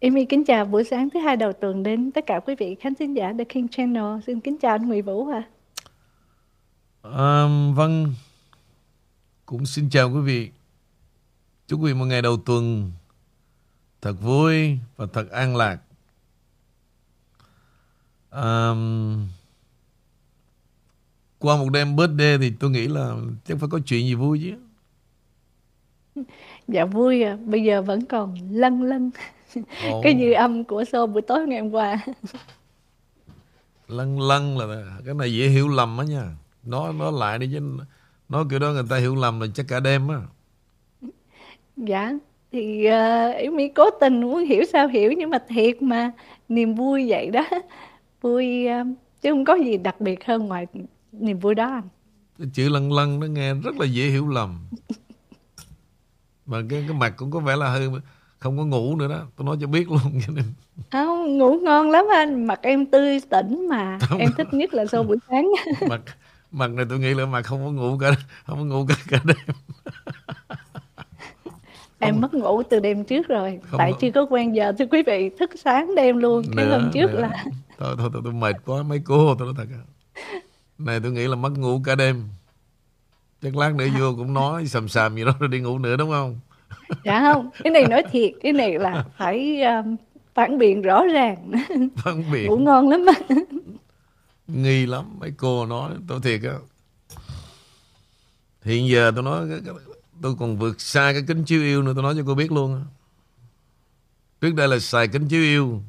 Amy kính chào buổi sáng thứ hai đầu tuần đến tất cả quý vị khán thính giả The King Channel. Xin kính chào anh Nguyễn Vũ ạ. À, vâng, cũng xin chào quý vị. Chúc quý vị một ngày đầu tuần thật vui và thật an lạc. À, qua một đêm birthday thì tôi nghĩ là chắc phải có chuyện gì vui chứ. Dạ vui à, bây giờ vẫn còn lân lân Ồ. cái dư âm của show buổi tối ngày hôm qua. Lân lân là cái này dễ hiểu lầm á nha. Nói nói lại đi chứ nói kiểu đó người ta hiểu lầm là chắc cả đêm á. Dạ thì uh, Amy cố tình muốn hiểu sao hiểu nhưng mà thiệt mà niềm vui vậy đó. Vui uh, chứ không có gì đặc biệt hơn ngoài niềm vui đó anh. Cái chữ lân lân nó nghe rất là dễ hiểu lầm. Mà cái cái mặt cũng có vẻ là hơi không có ngủ nữa đó. Tôi nói cho biết luôn. cho nên Không, ngủ ngon lắm anh, mặt em tươi tỉnh mà. Không. Em thích nhất là show buổi sáng. mặt mặt này tôi nghĩ là mặt không có ngủ cả không có ngủ cả cả đêm. Em mất ngủ từ đêm trước rồi, Không tại có- chưa có quen giờ thưa quý vị, thức sáng đêm luôn. Cái Nữa, hôm trước nữa. là thôi thôi tôi, tôi mệt quá mấy cô tôi nói thật này tôi nghĩ là mất ngủ cả đêm chắc lát nữa vô cũng nói sầm sàm gì đó rồi đi ngủ nữa đúng không dạ không, cái này nói thiệt, cái này là phải um, phản biện rõ ràng. phân ngủ biệt ngon lắm. nghi lắm mấy cô nói tôi thiệt á. Hiện giờ tôi nói tôi còn vượt xa cái kính chiếu yêu nữa tôi nói cho cô biết luôn trước đây là xài kính chiếu yêu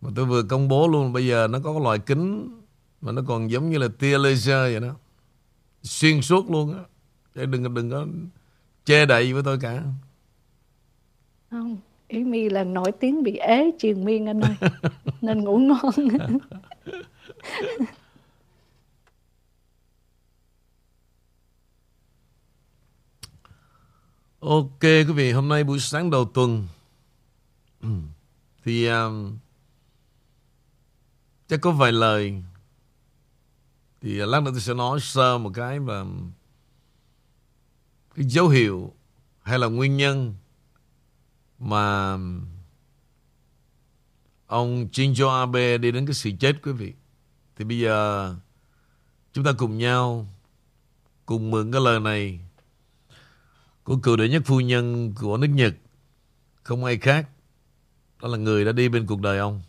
mà tôi vừa công bố luôn bây giờ nó có cái loại kính mà nó còn giống như là tia laser vậy đó. Xuyên suốt luôn á. Đừng đừng có che đậy với tôi cả Không, Amy là nổi tiếng bị ế triền miên anh ơi. Nên ngủ ngon. Ok quý vị, hôm nay buổi sáng đầu tuần thì um, chắc có vài lời thì lát nữa tôi sẽ nói sơ một cái và dấu hiệu hay là nguyên nhân mà ông Shinzo Abe đi đến cái sự chết, quý vị. Thì bây giờ chúng ta cùng nhau, cùng mượn cái lời này của cựu đệ nhất phu nhân của nước Nhật, không ai khác, đó là người đã đi bên cuộc đời ông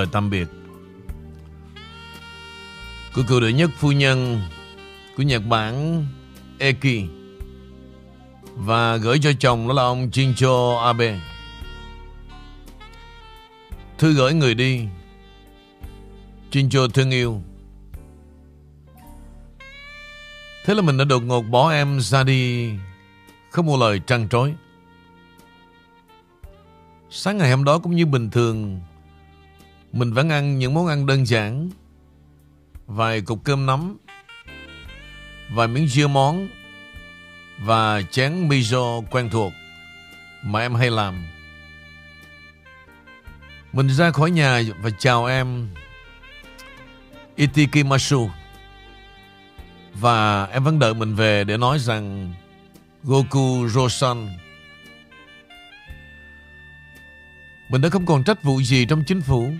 lời tạm biệt. Của cựu đệ nhất phu nhân của Nhật Bản, Eki, và gửi cho chồng đó là ông Shinzo Abe. Thư gửi người đi Shinzo thương yêu. Thế là mình đã đột ngột bỏ em ra đi, Không một lời trăn trối. Sáng ngày hôm đó cũng như bình thường mình vẫn ăn những món ăn đơn giản. Vài cục cơm nắm Vài miếng dưa món. Và chén miso quen thuộc Mà em hay làm. Mình ra khỏi nhà và chào em Itikimasu Và em vẫn đợi mình về để nói rằng Goku Rosan. Mình đã không còn trách vụ gì trong chính phủ.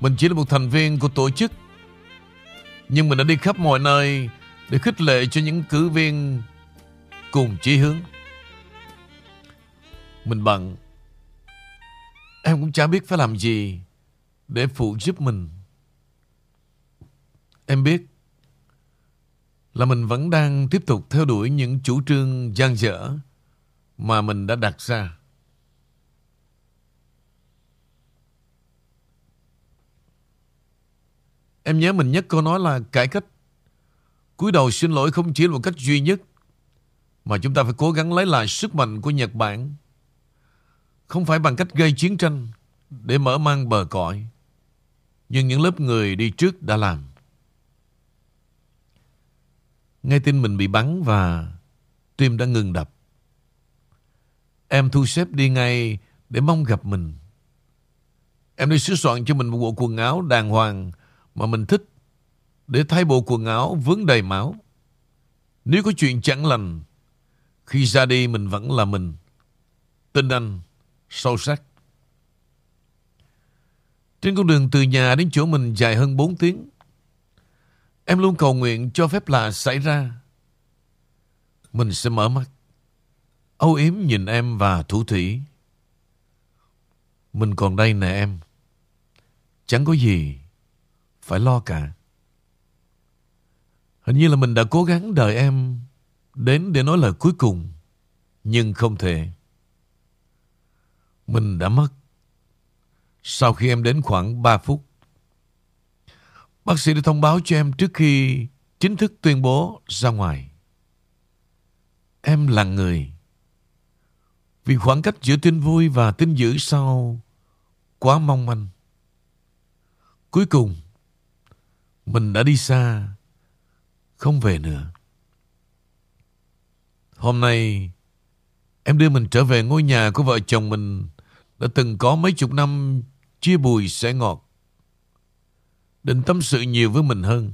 Mình chỉ là một thành viên của tổ chức. Nhưng mình đã đi khắp mọi nơi Để khích lệ cho những cử viên Cùng chí hướng. Mình bận Em cũng chả biết phải làm gì Để phụ giúp mình. Em biết Là mình vẫn đang tiếp tục theo đuổi những chủ trương gian dở Mà mình đã đặt ra. Em nhớ mình nhất câu nói là cải cách. cúi đầu xin lỗi không chỉ là một cách duy nhất, mà chúng ta phải cố gắng lấy lại sức mạnh của Nhật Bản. Không phải bằng cách gây chiến tranh để mở mang bờ cõi, nhưng những lớp người đi trước đã làm. Nghe tin mình bị bắn và tim đã ngừng đập. Em thu xếp đi ngay để mong gặp mình. Em đi sửa soạn cho mình một bộ quần áo đàng hoàng mà mình thích để thay bộ quần áo vướng đầy máu. Nếu có chuyện chẳng lành, khi ra đi mình vẫn là mình. Tin anh, sâu sắc. Trên con đường từ nhà đến chỗ mình dài hơn 4 tiếng, em luôn cầu nguyện cho phép lạ xảy ra. Mình sẽ mở mắt, âu yếm nhìn em và thủ thủy. Mình còn đây nè em. Chẳng có gì phải lo cả. Hình như là mình đã cố gắng đợi em đến để nói lời cuối cùng, nhưng không thể. Mình đã mất sau khi em đến khoảng 3 phút. Bác sĩ đã thông báo cho em trước khi chính thức tuyên bố ra ngoài. Em là người. Vì khoảng cách giữa tin vui và tin dữ sau quá mong manh. Cuối cùng, mình đã đi xa, không về nữa. Hôm nay, em đưa mình trở về ngôi nhà của vợ chồng mình đã từng có mấy chục năm chia bùi sẻ ngọt. Định tâm sự nhiều với mình hơn.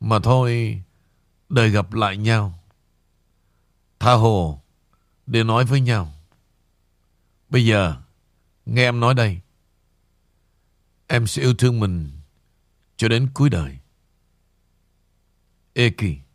Mà thôi, đời gặp lại nhau. Tha hồ để nói với nhau. Bây giờ, nghe em nói đây. Em sẽ yêu thương mình cho đến cuối đời. Eki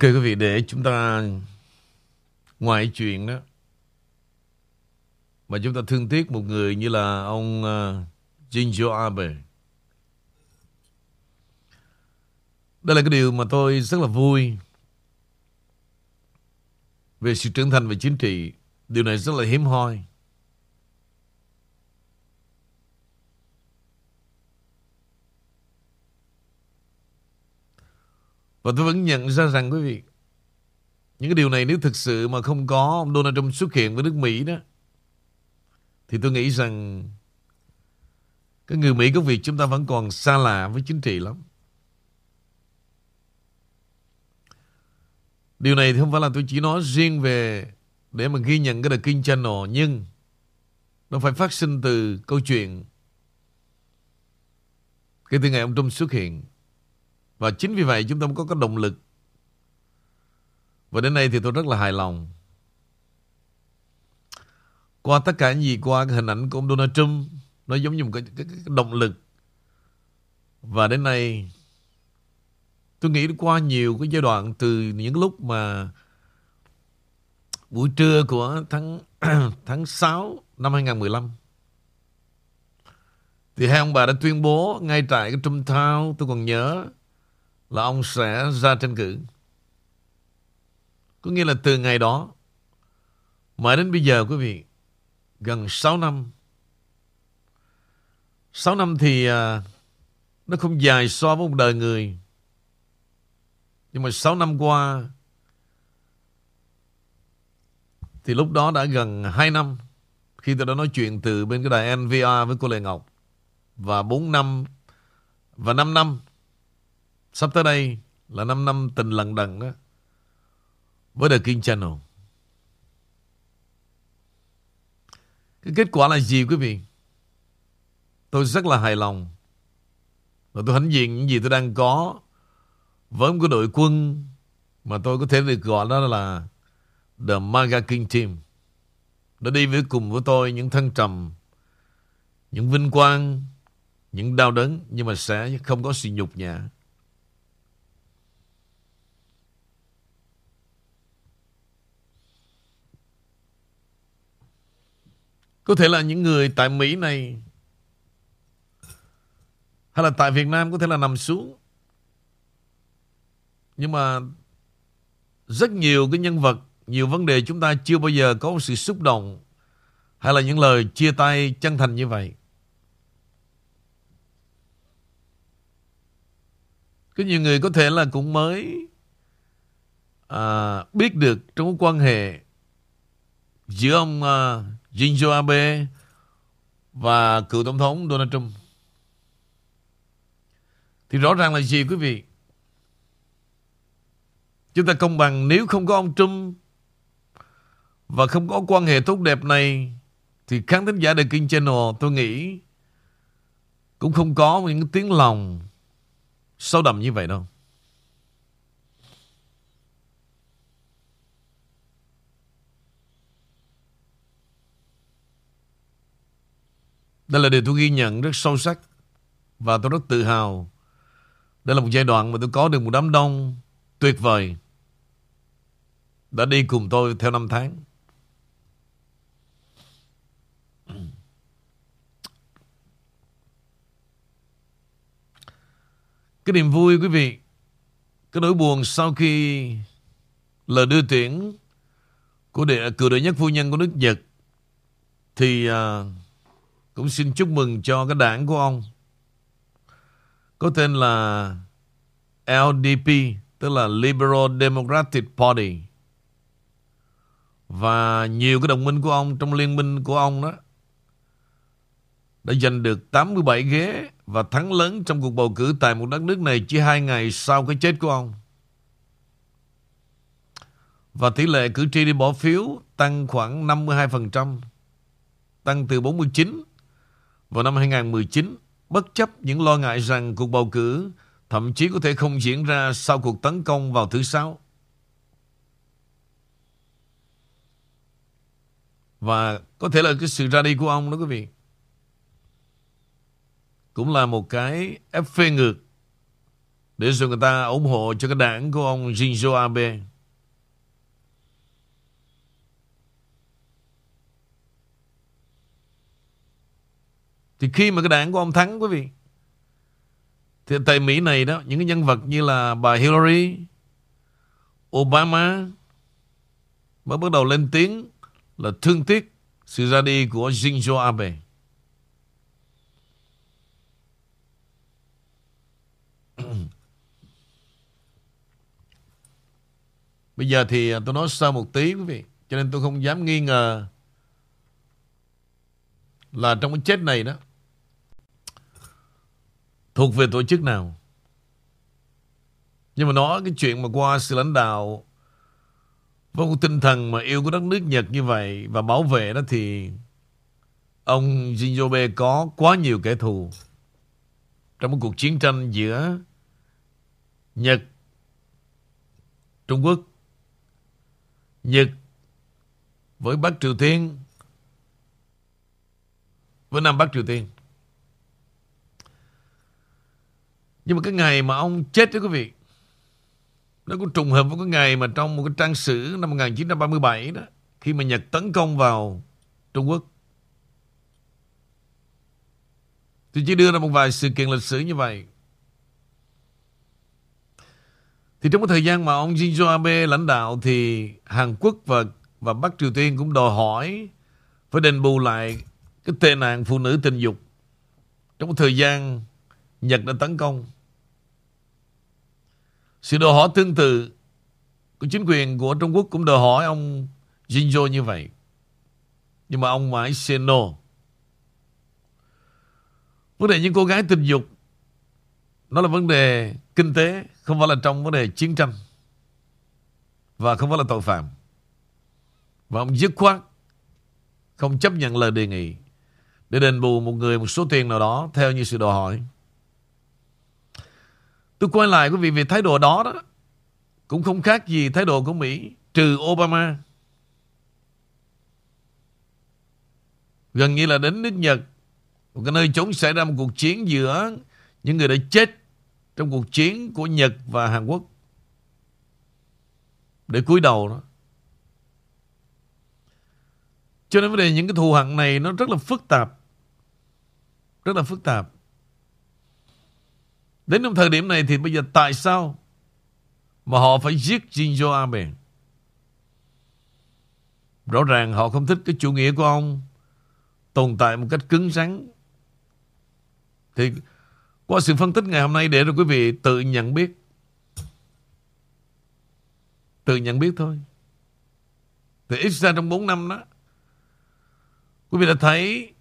Ok quý vị để chúng ta ngoài chuyện đó mà chúng ta thương tiếc một người như là ông ờ, uh, Shinzo Abe. Đây là cái điều mà tôi rất là vui về sự trưởng thành về chính trị. Điều này rất là hiếm hoi. Và tôi vẫn nhận ra rằng, quý vị, những cái điều này nếu thực sự mà không có ông Donald Trump xuất hiện với nước Mỹ đó, thì tôi nghĩ rằng cái người Mỹ có việc chúng ta vẫn còn xa lạ với chính trị lắm. Điều này thì không phải là tôi chỉ nói riêng về để mà ghi nhận cái The King Channel, nhưng nó phải phát sinh từ câu chuyện kể từ ngày ông Trump xuất hiện. Và chính vì vậy chúng ta mới có cái động lực. Và đến nay thì tôi rất là hài lòng. Qua tất cả những gì qua cái hình ảnh của ông Donald Trump nó giống như một cái, cái, cái động lực. Và đến nay tôi nghĩ qua nhiều cái giai đoạn từ những lúc mà buổi trưa của tháng tháng 6 năm 2015 thì hai ông bà đã tuyên bố ngay tại cái trung thao tôi còn nhớ là ông sẽ ra tranh cử. Có nghĩa là từ ngày đó mà đến bây giờ quý vị gần 6 năm 6 năm thì à, nó không dài so với một đời người. Nhưng mà 6 năm qua thì lúc đó đã gần 2 năm khi tôi đã nói chuyện từ bên cái đài NVR với cô Lê Ngọc và 4 năm và 5 năm sắp tới đây là 5 năm tình lần đần đó với The King Channel. Cái kết quả là gì quý vị? Tôi rất là hài lòng. Và tôi hãnh diện những gì tôi đang có với một cái đội quân mà tôi có thể được gọi đó là The Maga King Team. Đã đi với cùng với tôi những thăng trầm, những vinh quang, những đau đớn nhưng mà sẽ không có sự nhục nhã. Có thể là những người tại Mỹ này hay là tại Việt Nam có thể là nằm xuống. Nhưng mà rất nhiều cái nhân vật, nhiều vấn đề chúng ta chưa bao giờ có một sự xúc động hay là những lời chia tay chân thành như vậy. Có nhiều người có thể là cũng mới à, biết được trong quan hệ giữa ông uh, Shinzo Abe và cựu tổng thống Donald Trump. Thì rõ ràng là gì, quý vị? Chúng ta công bằng, nếu không có ông Trump và không có quan hệ tốt đẹp này, thì khán thính giả The King Channel, tôi nghĩ, cũng không có những tiếng lòng sâu đậm như vậy đâu. Đây là điều tôi ghi nhận rất sâu sắc và tôi rất tự hào. Đây là một giai đoạn mà tôi có được một đám đông tuyệt vời đã đi cùng tôi theo năm tháng. Cái niềm vui quý vị, cái nỗi buồn sau khi lời đưa tuyển của đệ, cựu đệ nhất phu nhân của nước Nhật thì uh, cũng xin chúc mừng cho cái đảng của ông có tên là LDP tức là Liberal Democratic Party và nhiều cái đồng minh của ông trong liên minh của ông đó đã giành được 87 ghế và thắng lớn trong cuộc bầu cử tại một đất nước này chỉ hai ngày sau cái chết của ông. Và tỷ lệ cử tri đi bỏ phiếu tăng khoảng 52%, tăng từ 49 vào năm 2019, bất chấp những lo ngại rằng cuộc bầu cử thậm chí có thể không diễn ra sau cuộc tấn công vào thứ Sáu. Và có thể là cái sự ra đi của ông đó quý vị. Cũng là một cái ép phê ngược để rồi người ta ủng hộ cho cái đảng của ông Shinzo Abe. Thì khi mà cái đảng của ông thắng, quý vị, Thì tại Mỹ này đó, Những cái nhân vật như là bà Hillary, Obama, Mới bắt đầu lên tiếng Là thương tiếc sự ra đi của Shinzo Abe. Bây giờ thì tôi nói sau một tí, quý vị, Cho nên tôi không dám nghi ngờ Là trong cái chết này đó thuộc về tổ chức nào. Nhưng mà nói cái chuyện mà qua sự lãnh đạo với một tinh thần mà yêu của đất nước Nhật như vậy và bảo vệ đó thì ông Shinzo Abe có quá nhiều kẻ thù trong một cuộc chiến tranh giữa Nhật, Trung Quốc, Nhật với Bắc Triều Tiên với Nam Bắc Triều Tiên. Nhưng mà cái ngày mà ông chết đó quý vị, Nó cũng trùng hợp với cái ngày mà trong một cái trang sử năm 1937 đó, Khi mà Nhật tấn công vào Trung Quốc. Thì chỉ đưa ra một vài sự kiện lịch sử như vậy. Thì trong cái thời gian mà ông Shinzo Abe lãnh đạo Thì Hàn Quốc và và Bắc Triều Tiên cũng đòi hỏi Phải đền bù lại cái tệ nạn phụ nữ tình dục Trong cái thời gian Nhật đã tấn công sự đòi hỏi tương tự của chính quyền của Trung Quốc cũng đòi hỏi ông Jinzo như vậy. Nhưng mà ông mãi say no. Vấn đề những cô gái tình dục nó là vấn đề kinh tế, không phải là trong vấn đề chiến tranh. Và không phải là tội phạm. Và ông dứt khoát không chấp nhận lời đề nghị để đền bù một người một số tiền nào đó theo như sự đòi hỏi. Tôi quay lại quý vị về thái độ đó đó cũng không khác gì thái độ của Mỹ, trừ Obama. Gần như là đến nước Nhật, một cái nơi chống xảy ra một cuộc chiến giữa những người đã chết trong cuộc chiến của Nhật và Hàn Quốc để cúi đầu đó. Cho nên vấn đề những cái thù hận này nó rất là phức tạp. Rất là phức tạp. Đến trong thời điểm này thì bây giờ tại sao mà họ phải giết Shinzo Abe? Rõ ràng họ không thích cái chủ nghĩa của ông tồn tại một cách cứng rắn. Thì qua sự phân tích ngày hôm nay để rồi quý vị tự nhận biết. Tự nhận biết thôi. Thì ít ra trong 4 năm đó, Quý vị đã thấy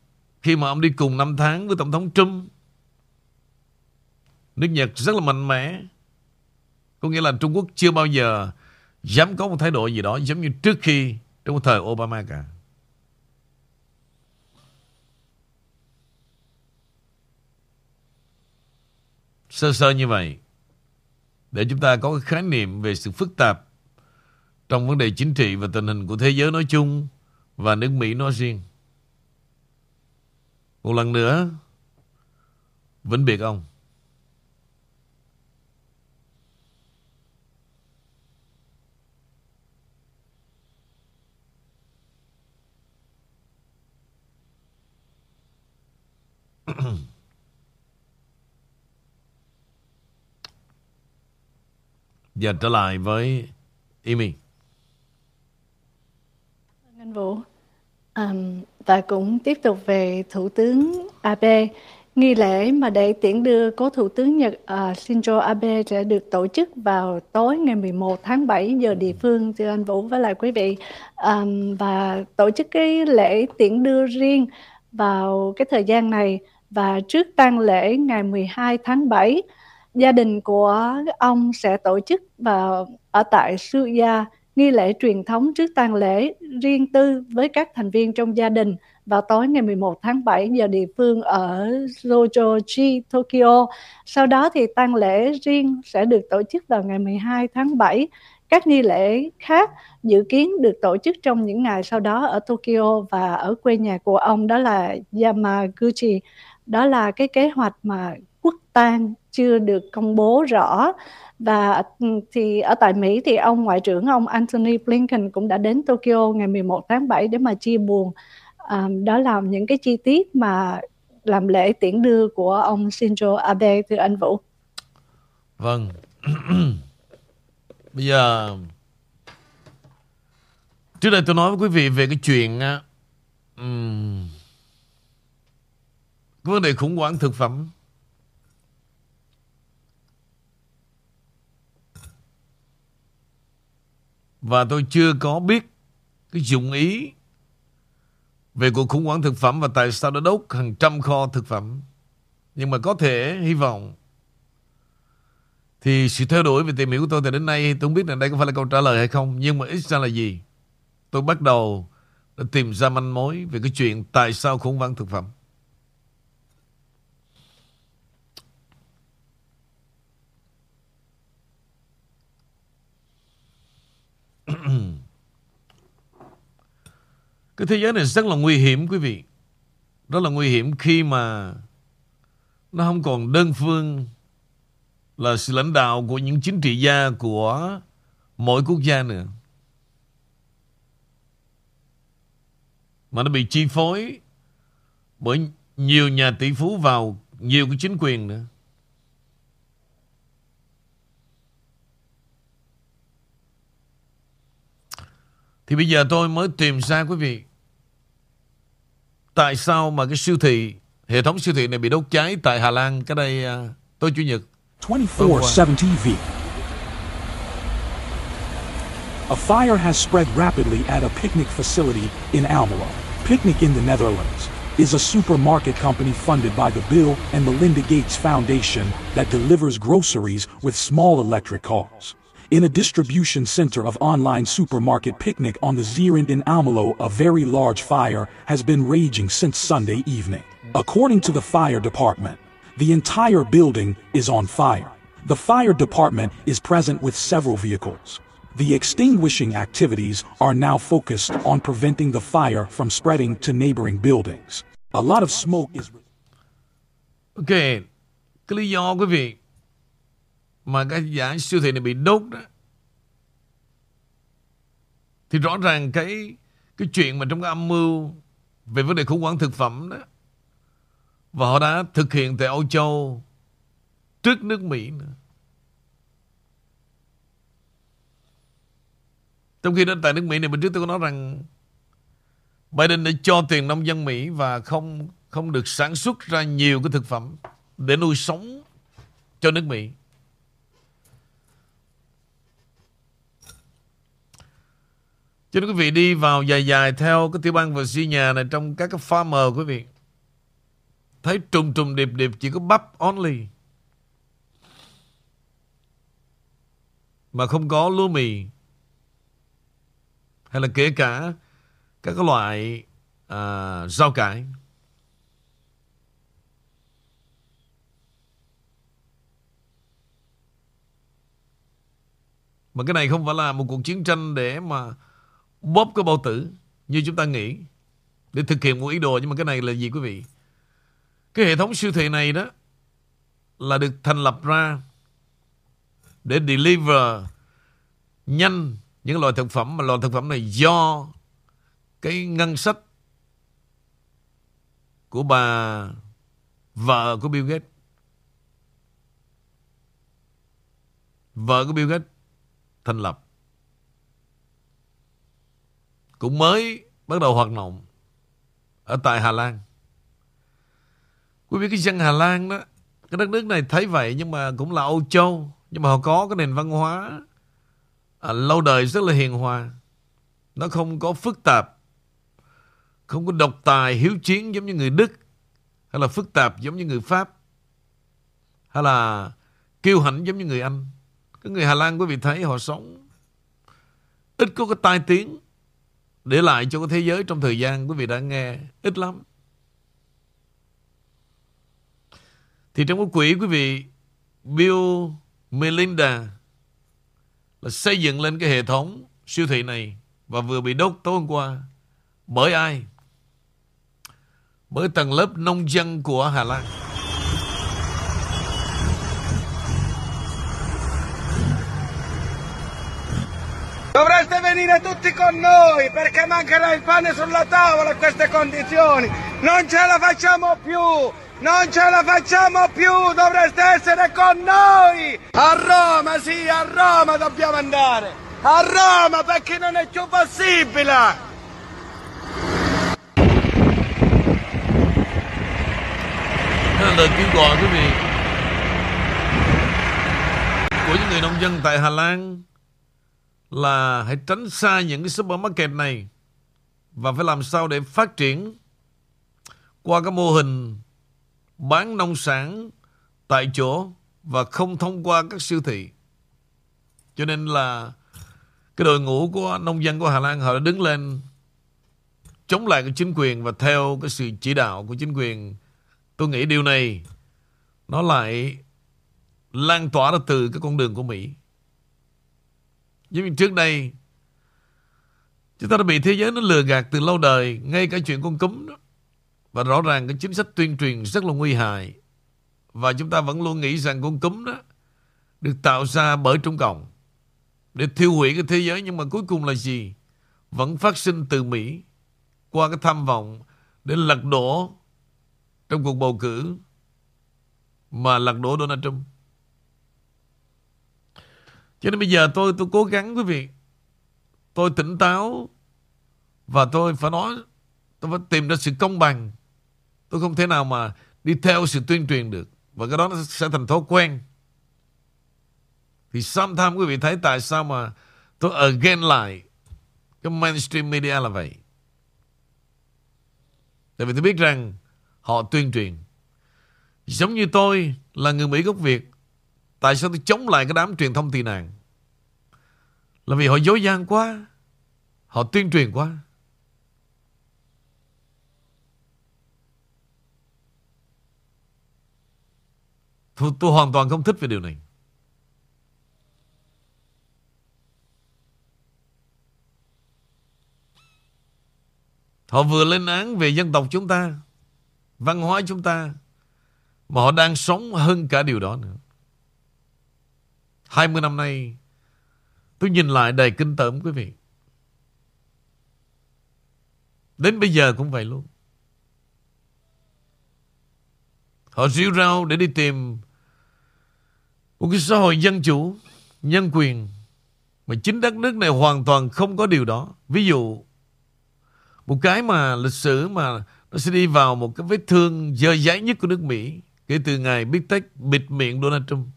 Khi mà ông đi cùng 5 tháng với Tổng thống Trump Nước Nhật rất là mạnh mẽ. Có nghĩa là Trung Quốc chưa bao giờ dám có một thái độ gì đó giống như trước khi trong thời Obama cả. Sơ sơ như vậy để chúng ta có cái khái niệm về sự phức tạp trong vấn đề chính trị và tình hình của thế giới nói chung và nước Mỹ nói riêng. Một lần nữa, vĩnh biệt ông. Giờ trở lại với Amy. Anh Vũ. Um, và cũng tiếp tục về Thủ tướng Abe. Nghi lễ mà để tiễn đưa cố Thủ tướng Nhật uh, Shinzo Abe sẽ được tổ chức vào tối ngày 11 tháng 7 giờ địa phương thưa anh Vũ với lại quý vị um, và tổ chức cái lễ tiễn đưa riêng vào cái thời gian này và trước tang lễ ngày 12 tháng 7 gia đình của ông sẽ tổ chức vào ở tại Suya nghi lễ truyền thống trước tang lễ riêng tư với các thành viên trong gia đình vào tối ngày 11 tháng 7 giờ địa phương ở Zojoji, Tokyo. Sau đó thì tang lễ riêng sẽ được tổ chức vào ngày 12 tháng 7. Các nghi lễ khác dự kiến được tổ chức trong những ngày sau đó ở Tokyo và ở quê nhà của ông đó là Yamaguchi đó là cái kế hoạch mà quốc tang chưa được công bố rõ và ừ, thì ở tại Mỹ thì ông ngoại trưởng ông Anthony Blinken cũng đã đến Tokyo ngày 11 tháng 7 để mà chia buồn um, đó là những cái chi tiết mà làm lễ tiễn đưa của ông Shinzo Abe thưa anh Vũ. Vâng. Bây giờ trước đây tôi nói với quý vị về cái chuyện um, cái vấn đề khủng hoảng thực phẩm Và tôi chưa có biết cái dụng ý về cuộc khủng hoảng thực phẩm và tại sao nó đốt hàng trăm kho thực phẩm. Nhưng mà có thể, hy vọng, thì sự theo đuổi về tìm hiểu của tôi từ đến nay tôi không biết là đây có phải là câu trả lời hay không. Nhưng mà ít ra là gì? Tôi bắt đầu tìm ra manh mối về cái chuyện tại sao khủng hoảng thực phẩm. Cái thế giới này rất là nguy hiểm, quý vị. Rất là nguy hiểm khi mà nó không còn đơn phương là sự lãnh đạo của những chính trị gia của mỗi quốc gia nữa. Mà nó bị chi phối bởi nhiều nhà tỷ phú vào, nhiều cái chính quyền nữa. Thì bây giờ tôi mới tìm ra, quý vị, Tại sao mà cái siêu thị, Hệ thống siêu thị này bị đốt cháy Tại Hà Lan cái đây à, tối Chủ nhật 24-7 TV A fire has spread rapidly at a picnic facility in Almelo. Picnic in the Netherlands is a supermarket company funded by the Bill and Melinda Gates Foundation that delivers groceries with small electric cars. In a distribution center of online supermarket picnic on the Zeerend in Almelo, a very large fire has been raging since Sunday evening. According to the fire department, the entire building is on fire. The fire department is present with several vehicles. The extinguishing activities are now focused on preventing the fire from spreading to neighboring buildings. A lot of smoke is... Okay, do quý vị mà cái giá siêu thị này bị đốt đó thì rõ ràng cái cái chuyện mà trong cái âm mưu về vấn đề khủng hoảng thực phẩm đó, và họ đã thực hiện tại Âu Châu, trước nước Mỹ nữa. Trong khi đó, tại nước Mỹ này, bên trước tôi có nói rằng Biden đã cho tiền nông dân Mỹ và không không được sản xuất ra nhiều cái thực phẩm để nuôi sống cho nước Mỹ. Cho nên quý vị đi vào dài dài theo cái tiểu bang Virginia này trong các cái farmer quý vị. Thấy trùng trùng điệp điệp chỉ có bắp only. Mà không có lúa mì. Hay là kể cả các cái loại à, rau cải. Mà cái này không phải là một cuộc chiến tranh để mà bóp cái bao tử như chúng ta nghĩ để thực hiện một ý đồ. Nhưng mà cái này là gì quý vị? Cái hệ thống siêu thị này đó là được thành lập ra để deliver nhanh những loại thực phẩm. Mà loại thực phẩm này do cái ngân sách của bà vợ của Bill Gates. Vợ của Bill Gates thành lập cũng mới bắt đầu hoạt động ở tại Hà Lan. Quý vị cái dân Hà Lan đó, cái đất nước này thấy vậy nhưng mà cũng là Âu Châu, nhưng mà họ có cái nền văn hóa à, lâu đời rất là hiền hòa. Nó không có phức tạp, không có độc tài, hiếu chiến giống như người Đức, hay là phức tạp giống như người Pháp, hay là kiêu hãnh giống như người Anh. Cái người Hà Lan quý vị thấy họ sống ít có cái tai tiếng để lại cho cái thế giới trong thời gian quý vị đã nghe, ít lắm. Thì trong cái quỹ quý vị, Bill Melinda là xây dựng lên cái hệ thống siêu thị này và vừa bị đốt tối hôm qua bởi ai? Bởi tầng lớp nông dân của Hà Lan. Venire tutti con noi perché mancherà il pane sulla tavola a queste condizioni. Non ce la facciamo più. Non ce la facciamo più, dovreste essere con noi! A Roma, sì, a Roma dobbiamo andare! A Roma perché non è più possibile! Lời kêu gọi quý vị của những người nông dân tại Hà Lan là hãy tránh xa những cái supermarket này và phải làm sao để phát triển qua cái mô hình bán nông sản tại chỗ và không thông qua các siêu thị. Cho nên là cái đội ngũ của nông dân của Hà Lan họ đã đứng lên chống lại cái chính quyền và theo cái sự chỉ đạo của chính quyền tôi nghĩ điều này nó lại lan tỏa ra từ cái con đường của Mỹ. Giống mình trước đây, chúng ta đã bị thế giới nó lừa gạt từ lâu đời, ngay cả chuyện con cúm đó. Và rõ ràng cái chính sách tuyên truyền rất là nguy hại. Và chúng ta vẫn luôn nghĩ rằng con cúm đó được tạo ra bởi Trung Cộng để thiêu hủy cái thế giới. Nhưng mà cuối cùng là gì? Vẫn phát sinh từ Mỹ qua cái tham vọng để lật đổ trong cuộc bầu cử mà lật đổ Donald Trump. Cho nên bây giờ tôi tôi cố gắng, quý vị tôi tỉnh táo và tôi phải nói, tôi phải tìm ra sự công bằng Tôi không thể nào mà đi theo sự tuyên truyền được. Và cái đó nó sẽ thành thói quen. Thì sometimes quý vị thấy tại sao mà tôi again lại cái mainstream media là vậy. Tại vì tôi biết rằng họ tuyên truyền. Giống như tôi là người Mỹ gốc Việt. Tại sao tôi chống lại cái đám truyền thông tị nạn? Là vì họ dối gian quá. Họ tuyên truyền quá. Tôi, tôi hoàn toàn không thích về điều này. Họ vừa lên án về dân tộc chúng ta, văn hóa chúng ta, mà họ đang sống hơn cả điều đó nữa. 20 năm nay, tôi nhìn lại đầy kinh tởm quý vị. Đến bây giờ cũng vậy luôn. Họ ríu rao để đi tìm một cái xã hội dân chủ, nhân quyền mà chính đất nước này hoàn toàn không có điều đó. Ví dụ một cái mà lịch sử mà nó sẽ đi vào một cái vết thương dơ dãi nhất của nước Mỹ kể từ ngày Big Tech bịt miệng Donald Trump.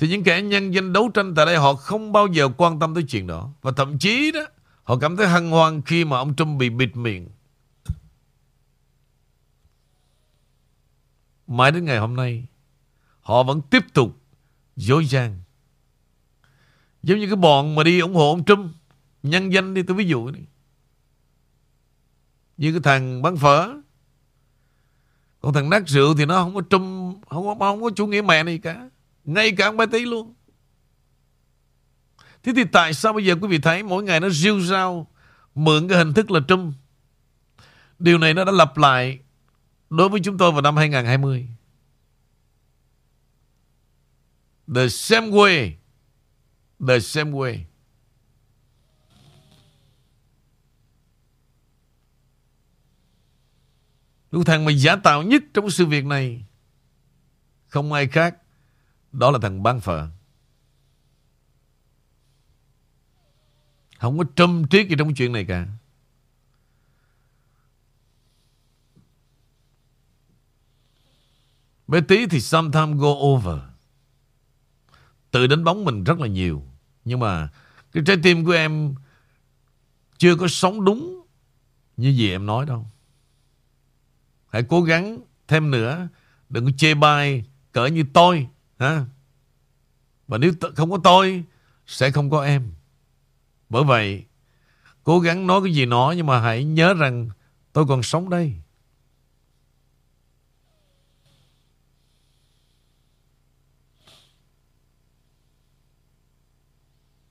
Thì những kẻ nhân danh đấu tranh tại đây họ không bao giờ quan tâm tới chuyện đó. Và thậm chí đó, họ cảm thấy hân hoan khi mà ông Trump bị bịt miệng. Mãi đến ngày hôm nay, Họ vẫn tiếp tục dối gian. Giống như cái bọn mà đi ủng hộ ông Trump. Nhân danh đi tôi ví dụ này. Như cái thằng bán phở. Còn thằng nát rượu thì nó không có Trump, không có, không có chủ nghĩa mẹ này cả. Ngay cả ông Ba Tí luôn. Thế thì tại sao bây giờ quý vị thấy mỗi ngày nó rêu rao, mượn cái hình thức là Trump. Điều này nó đã lặp lại đối với chúng tôi vào năm 2020. The same way. The same way. Lúc thằng mà giả tạo nhất trong sự việc này, Không ai khác đó là thằng bán phở Không có trâm triết gì trong chuyện này cả. Bé tí thì sometimes go over. Tự đánh bóng mình rất là nhiều. Nhưng mà Cái trái tim của em Chưa có sống đúng Như gì em nói đâu. Hãy cố gắng thêm nữa. Đừng có chê bai, Cỡ như tôi ha? Và nếu không có tôi, Sẽ không có em Bởi vậy, Cố gắng nói cái gì nói Nhưng mà hãy nhớ rằng Tôi còn sống đây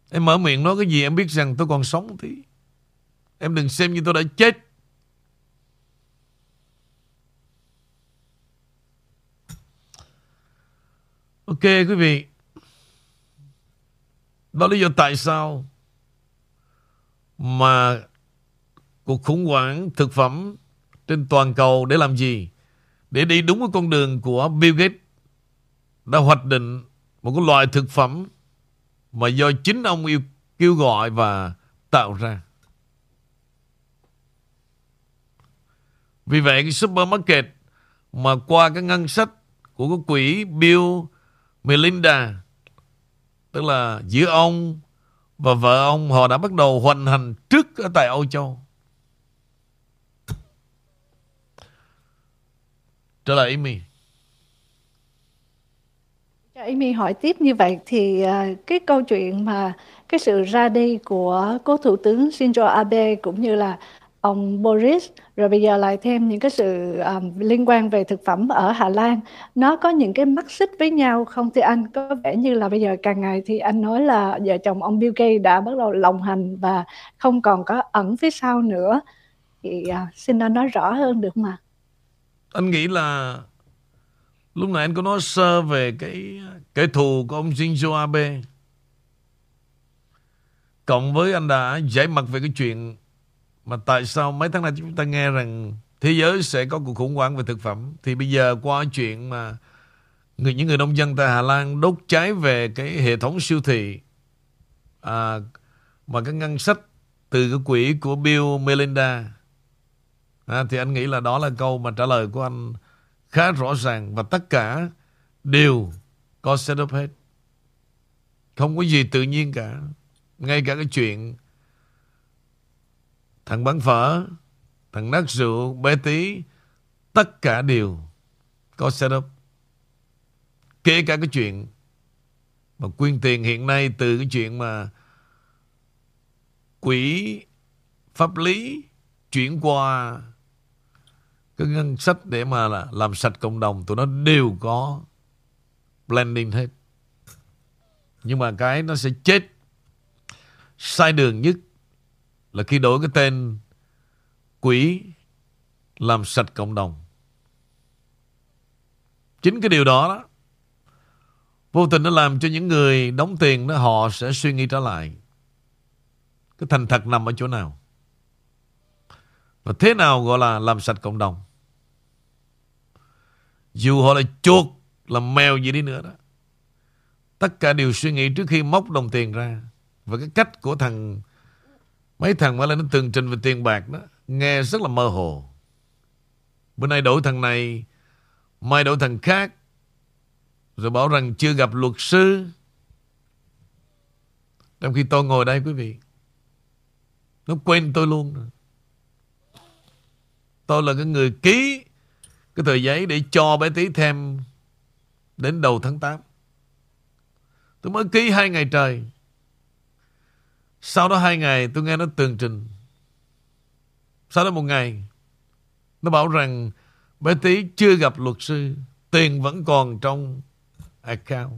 Em mở miệng nói cái gì em biết rằng tôi còn sống tí. Em đừng xem như tôi đã chết. Ok, quý vị. Đó lý do tại sao Mà cuộc khủng hoảng thực phẩm trên toàn cầu để làm gì? Để đi đúng cái con đường của Bill Gates đã hoạch định một cái loại thực phẩm mà do chính ông yêu kêu gọi và tạo ra. Vì vậy, cái supermarket mà qua cái ngân sách của cái quỹ Bill Melinda tức là giữa ông và vợ ông họ đã bắt đầu hoành hành trước ở tại Âu Châu. Trở lại Amy. Cho Amy hỏi tiếp như vậy thì uh, cái câu chuyện mà cái sự ra đi của cố thủ tướng Shinzo Abe cũng như là ông Boris. Rồi bây giờ lại thêm những cái sự um, liên quan về thực phẩm ở Hà Lan. Nó có những cái mắc xích với nhau không thì anh? Có vẻ như là bây giờ càng ngày thì anh nói là vợ chồng ông Bill Gates đã bắt đầu lồng hành và không còn có ẩn phía sau nữa. Thì uh, xin anh nói rõ hơn được mà. Anh nghĩ là lúc nãy anh có nói sơ về cái cái thù của ông Shinzo Abe. Cộng với anh đã giải mặt về cái chuyện mà tại sao mấy tháng nay chúng ta nghe rằng thế giới sẽ có cuộc khủng hoảng về thực phẩm? Thì bây giờ qua chuyện mà người những người nông dân tại Hà Lan đốt cháy về cái hệ thống siêu thị à, mà cái ngân sách từ cái quỹ của Bill Melinda à, thì anh nghĩ là đó là câu mà trả lời của anh khá rõ ràng và tất cả đều có setup hết. Không có gì tự nhiên cả. Ngay cả cái chuyện Thằng bán phở, Thằng nát rượu, bé tí, Tất cả đều Có setup Kể cả cái chuyện Mà quyên tiền hiện nay từ cái chuyện mà Quỹ Pháp lý Chuyển qua Cái ngân sách để mà là làm sạch cộng đồng, Tụi nó đều có Blending hết. Nhưng mà cái nó sẽ chết Sai đường nhất là khi đổi cái tên quỹ làm sạch cộng đồng. Chính cái điều đó đó vô tình nó làm cho những người đóng tiền đó họ sẽ suy nghĩ trở lại. Cái thành thật nằm ở chỗ nào? Và thế nào gọi là làm sạch cộng đồng? Dù họ là chuột, là mèo gì đi nữa đó. Tất cả đều suy nghĩ trước khi móc đồng tiền ra. Và cái cách của thằng Mấy thằng mà lên nó tường trình về tiền bạc đó, Nghe rất là mơ hồ. Bữa nay đổi thằng này, Mai đổi thằng khác, Rồi bảo rằng chưa gặp luật sư. Trong khi tôi ngồi đây quý vị, Nó quên tôi luôn rồi. Tôi là cái người ký Cái tờ giấy để cho bé tí thêm Đến đầu tháng 8 Tôi mới ký hai ngày trời sau đó hai ngày tôi nghe nó tường trình. Sau đó một ngày, nó bảo rằng bé tí chưa gặp luật sư. Tiền vẫn còn trong account.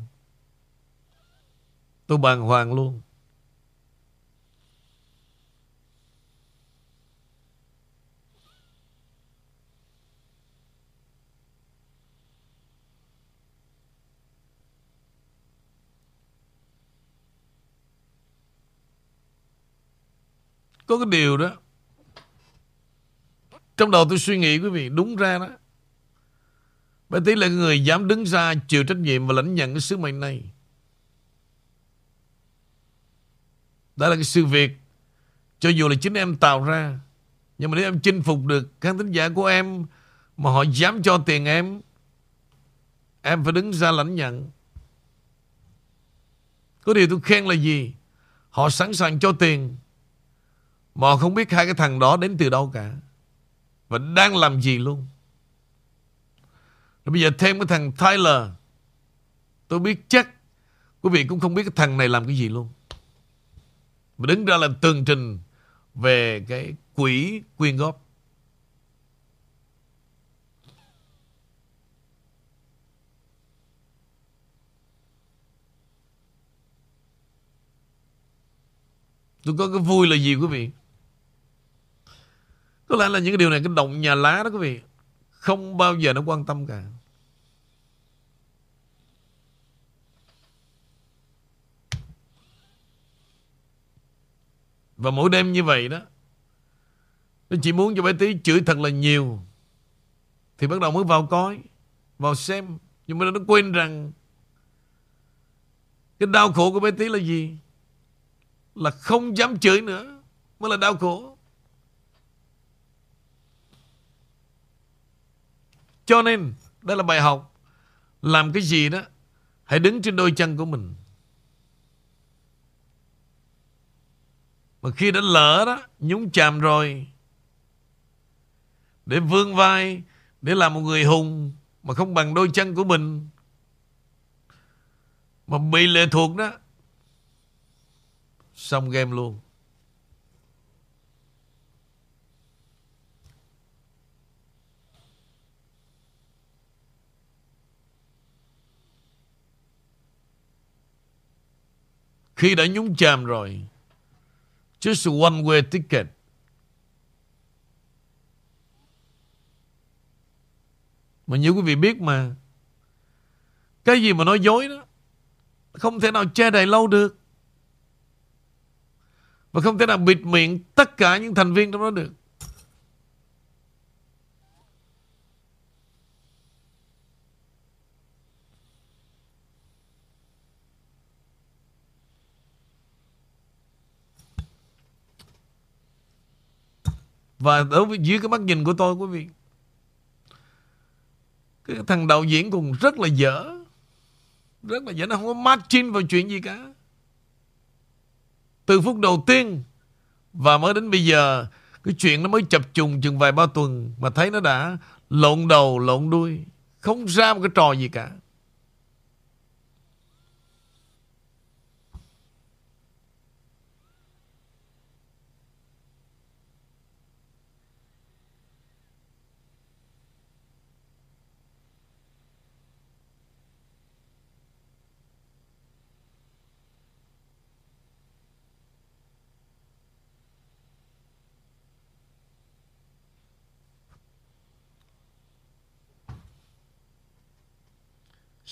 Tôi bàng hoàng luôn. Có cái điều đó. Trong đầu tôi suy nghĩ, quý vị, Đúng ra đó. Bà Tí là người dám đứng ra Chịu trách nhiệm và lãnh nhận cái sứ mệnh này. Đó là cái sự việc, Cho dù là chính em tạo ra, Nhưng mà nếu em chinh phục được Khán thính giả của em Mà họ dám cho tiền em Em phải đứng ra lãnh nhận. Có điều tôi khen là gì? Họ sẵn sàng cho tiền mà không biết hai cái thằng đó đến từ đâu cả. Và đang làm gì luôn. Rồi bây giờ thêm cái thằng Tyler. Tôi biết chắc Quý vị cũng không biết cái thằng này làm cái gì luôn. Mà đứng ra làm tường trình Về cái quỹ quyên góp. Tôi có cái vui là gì quý vị? Có lẽ là những cái điều này, cái động nhà lá đó quý vị, Không bao giờ nó quan tâm cả. Và mỗi đêm như vậy đó, Nó chỉ muốn cho bé tí chửi thật là nhiều, Thì bắt đầu mới vào coi, Vào xem. Nhưng mà nó quên rằng Cái đau khổ của bé tí là gì? Là không dám chửi nữa Mới là đau khổ. Cho nên Đây là bài học. Làm cái gì đó, Hãy đứng trên đôi chân của mình. Mà khi đã lỡ đó, Nhúng chàm rồi, Để vươn vai, Để làm một người hùng Mà không bằng đôi chân của mình, Mà bị lệ thuộc đó, Xong game luôn. Khi đã nhúng chàm rồi Just one way ticket. Mà như quý vị biết mà, Cái gì mà nói dối đó, Không thể nào che đậy lâu được. Và không thể nào bịt miệng Tất cả những thành viên trong đó được. Và đối với dưới cái mắt nhìn của tôi, quý vị, Cái thằng đạo diễn cũng rất là dở. Rất là dở. Nó không có margin vào chuyện gì cả. Từ phút đầu tiên Và mới đến bây giờ, Cái chuyện nó mới chập trùng chừng vài ba tuần Mà thấy nó đã lộn đầu, lộn đuôi. Không ra một cái trò gì cả.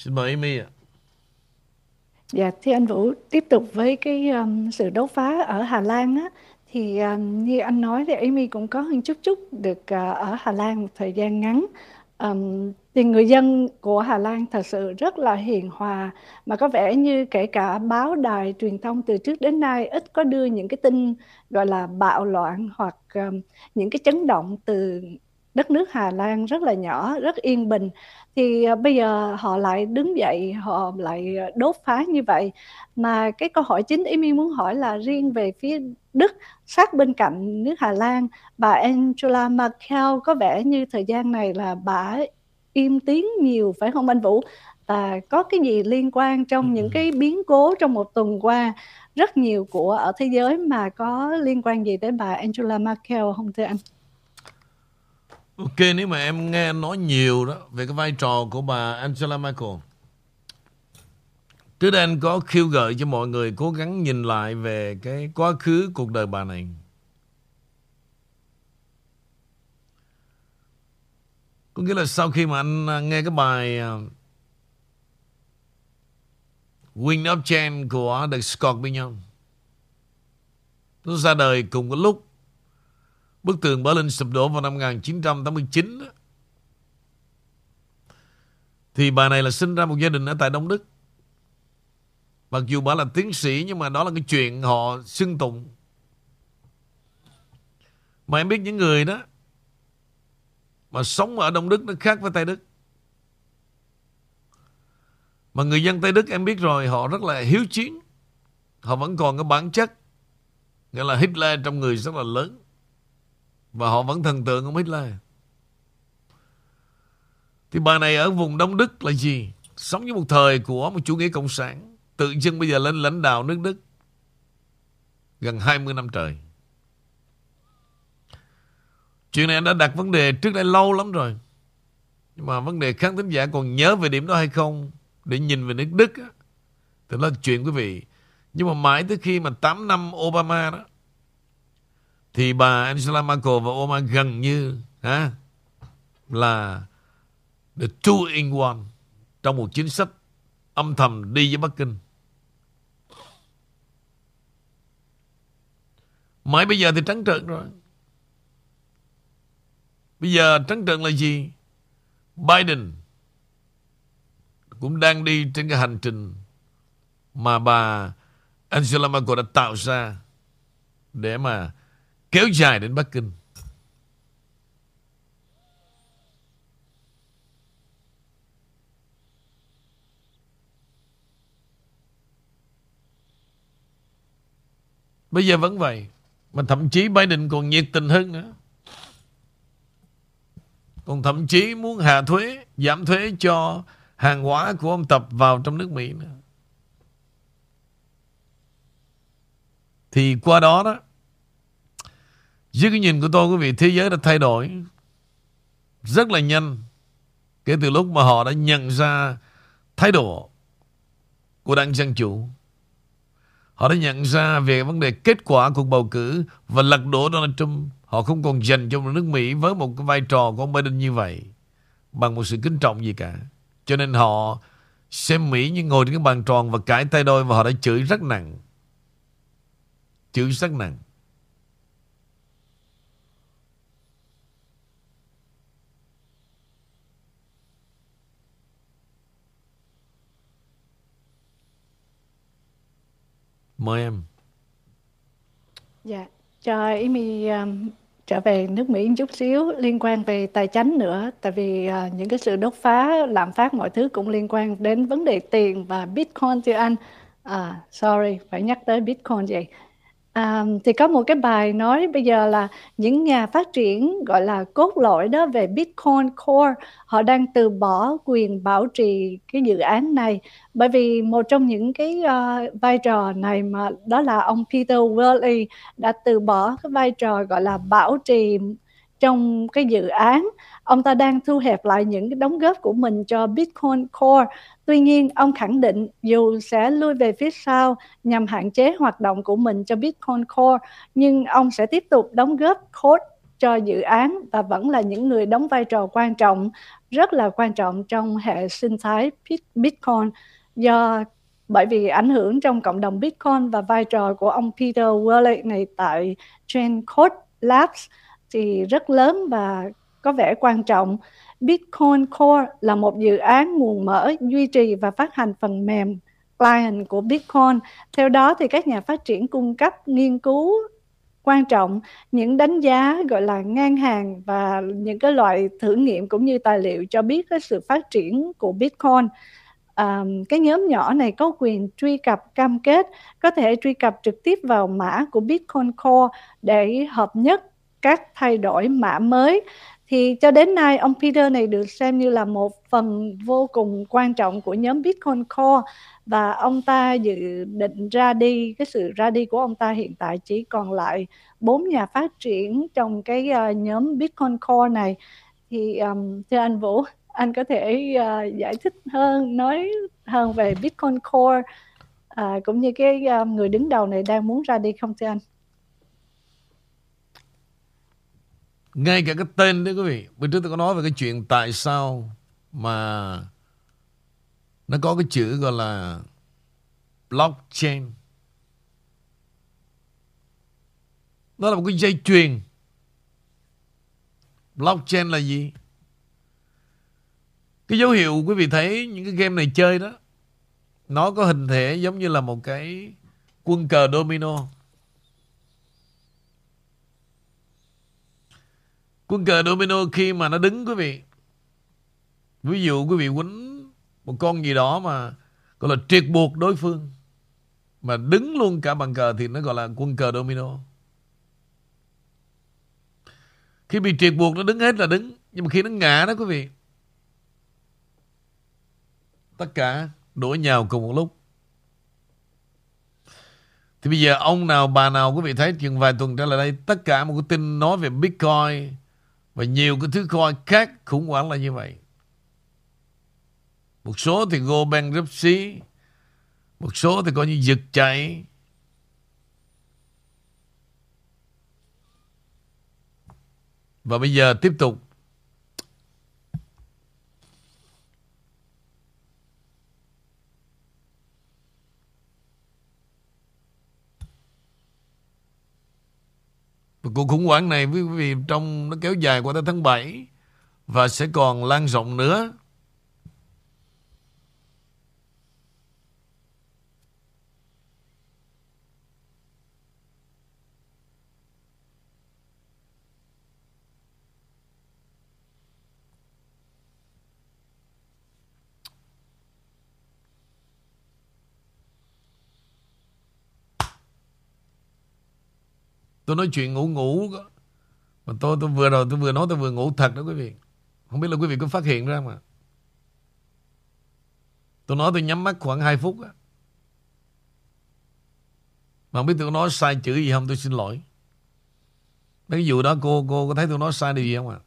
Xin mời Amy ạ. Dạ, thưa anh Vũ, tiếp tục với cái um, sự đấu phá ở Hà Lan á, thì um, như anh nói thì Amy cũng có hơn chút chút được uh, ở Hà Lan một thời gian ngắn. Um, thì người dân của Hà Lan thật sự rất là hiền hòa mà có vẻ như kể cả báo đài truyền thông từ trước đến nay ít có đưa những cái tin gọi là bạo loạn hoặc um, những cái chấn động từ đất nước Hà Lan rất là nhỏ, rất yên bình thì à, bây giờ họ lại đứng dậy họ lại đốt phá như vậy. Mà cái câu hỏi chính Amy muốn hỏi là riêng về phía Đức sát bên cạnh nước Hà Lan bà Angela Merkel có vẻ như thời gian này là bà im tiếng nhiều phải không anh Vũ? Và có cái gì liên quan trong những cái biến cố trong một tuần qua rất nhiều của ở thế giới mà có liên quan gì tới bà Angela Merkel không thưa anh? Ok, nếu mà em nghe nói nhiều đó, Về cái vai trò của bà Angela Merkel. Trước đây anh có khiêu gợi cho mọi người Cố gắng nhìn lại về cái quá khứ cuộc đời bà này. Có nghĩa là sau khi mà anh à, nghe cái bài à, Wing of Change của The Scorpion, Nó ra đời cùng cái lúc Bức tường Berlin sụp đổ vào năm 1989 đó. Thì bà này là sinh ra một gia đình ở tại Đông Đức. Mặc dù bà là tiến sĩ, Nhưng mà đó là cái chuyện họ xưng tụng. Mà em biết những người đó Mà sống ở Đông Đức nó khác với Tây Đức. Mà người dân Tây Đức em biết rồi, Họ rất là hiếu chiến. Họ vẫn còn cái bản chất, Nghĩa là Hitler trong người rất là lớn và họ vẫn thần tượng ông Hitler. Thì bà này ở vùng Đông Đức là gì? Sống như một thời của một chủ nghĩa cộng sản Tự dưng bây giờ lên lãnh đạo nước Đức Gần 20 năm trời. Chuyện này đã đặt vấn đề trước đây lâu lắm rồi. Nhưng mà vấn đề khán thính giả còn nhớ về điểm đó hay không Để nhìn về nước Đức á, Thì đó là chuyện quý vị. Nhưng mà mãi tới khi mà 8 năm Obama đó thì bà Angela Merkel và Obama gần như ha, là the two in one trong một chính sách âm thầm đi với Bắc Kinh. Mãi bây giờ thì trắng trợn rồi. Bây giờ trắng trợn là gì? Biden cũng đang đi trên cái hành trình mà bà Angela Merkel đã tạo ra để mà kéo dài đến Bắc Kinh. Bây giờ vẫn vậy. Mà thậm chí Biden còn nhiệt tình hơn nữa. Còn thậm chí muốn hạ thuế, giảm thuế cho hàng hóa của ông Tập vào trong nước Mỹ nữa. Thì qua đó đó, dưới cái nhìn của tôi quý vị, thế giới đã thay đổi rất là nhanh kể từ lúc mà họ đã nhận ra thái độ của đảng Dân Chủ. Họ đã nhận ra về vấn đề kết quả cuộc bầu cử và lật đổ Donald Trump. Họ không còn dành cho nước Mỹ với một cái vai trò của ông Biden như vậy bằng một sự kính trọng gì cả. Cho nên họ xem Mỹ như ngồi trên cái bàn tròn và cãi tay đôi và họ đã chửi rất nặng. Chửi rất nặng. Mời em. Dạ, cho Amy um, trở về nước Mỹ một chút xíu liên quan về tài chính nữa tại vì uh, những cái sự đốt phá lạm phát mọi thứ cũng liên quan đến vấn đề tiền và Bitcoin thưa anh à, sorry phải nhắc tới Bitcoin vậy À, thì có một cái bài nói bây giờ là những nhà phát triển gọi là cốt lõi đó về Bitcoin Core họ đang từ bỏ quyền bảo trì cái dự án này. Bởi vì một trong những cái uh, vai trò này mà đó là ông Peter Whaley đã từ bỏ cái vai trò gọi là bảo trì trong cái dự án. Ông ta đang thu hẹp lại những cái đóng góp của mình cho Bitcoin Core. Tuy nhiên, ông khẳng định dù sẽ lui về phía sau nhằm hạn chế hoạt động của mình cho Bitcoin Core, nhưng ông sẽ tiếp tục đóng góp code cho dự án và vẫn là những người đóng vai trò quan trọng, rất là quan trọng trong hệ sinh thái Bitcoin. Do bởi vì ảnh hưởng trong cộng đồng Bitcoin và vai trò của ông Peter Whaley này tại Chain Code Labs thì rất lớn và có vẻ quan trọng. Bitcoin Core là một dự án nguồn mở duy trì và phát hành phần mềm client của Bitcoin. Theo đó thì các nhà phát triển cung cấp nghiên cứu quan trọng những đánh giá gọi là ngang hàng và những cái loại thử nghiệm cũng như tài liệu cho biết cái sự phát triển của Bitcoin. À, cái nhóm nhỏ này có quyền truy cập cam kết có thể truy cập trực tiếp vào mã của Bitcoin Core để hợp nhất các thay đổi mã mới. Thì cho đến nay ông Peter này được xem như là một phần vô cùng quan trọng của nhóm Bitcoin Core. Và ông ta dự định ra đi cái sự ra đi của ông ta hiện tại chỉ còn lại bốn nhà phát triển trong cái uh, nhóm Bitcoin Core này. Thì um, thưa anh Vũ anh có thể uh, giải thích hơn nói hơn về Bitcoin Core uh, cũng như cái uh, người đứng đầu này đang muốn ra đi không thưa anh? Ngay cả cái tên đấy quý vị Bữa trước tôi có nói về cái chuyện tại sao Mà Nó có cái chữ gọi là Blockchain. Nó là một cái dây chuyền. Blockchain là gì? Cái dấu hiệu quý vị thấy Những cái game này chơi đó, Nó có hình thể giống như là một cái Quân cờ domino. Quân cờ domino khi mà nó đứng, quý vị. Ví dụ quý vị quýnh Một con gì đó mà Gọi là triệt buộc đối phương, Mà đứng luôn cả bàn cờ Thì nó gọi là quân cờ domino. Khi bị triệt buộc nó đứng hết là đứng, Nhưng mà khi nó ngã đó quý vị, Tất cả đổ nhào cùng một lúc. Thì bây giờ ông nào, bà nào, quý vị thấy chừng vài tuần trở lại đây, Tất cả một cái tin nói về Bitcoin và nhiều cái thứ coi khác khủng hoảng là như vậy. Một số thì go bankruptcy, một số thì coi như giật chạy. Và bây giờ tiếp tục Cuộc khủng hoảng này, quý vị, trong, nó kéo dài qua tới tháng 7 và sẽ còn lan rộng nữa. Tôi nói chuyện ngủ ngủ. Mà tôi tôi vừa rồi tôi vừa nói tôi vừa ngủ thật đó quý vị. Không biết là quý vị có phát hiện ra mà. Tôi nói tôi nhắm mắt khoảng 2 phút á. Mà không biết tôi nói sai chữ gì không, tôi xin lỗi. Mấy cái vụ đó cô cô có thấy tôi nói sai điều gì không ạ? À?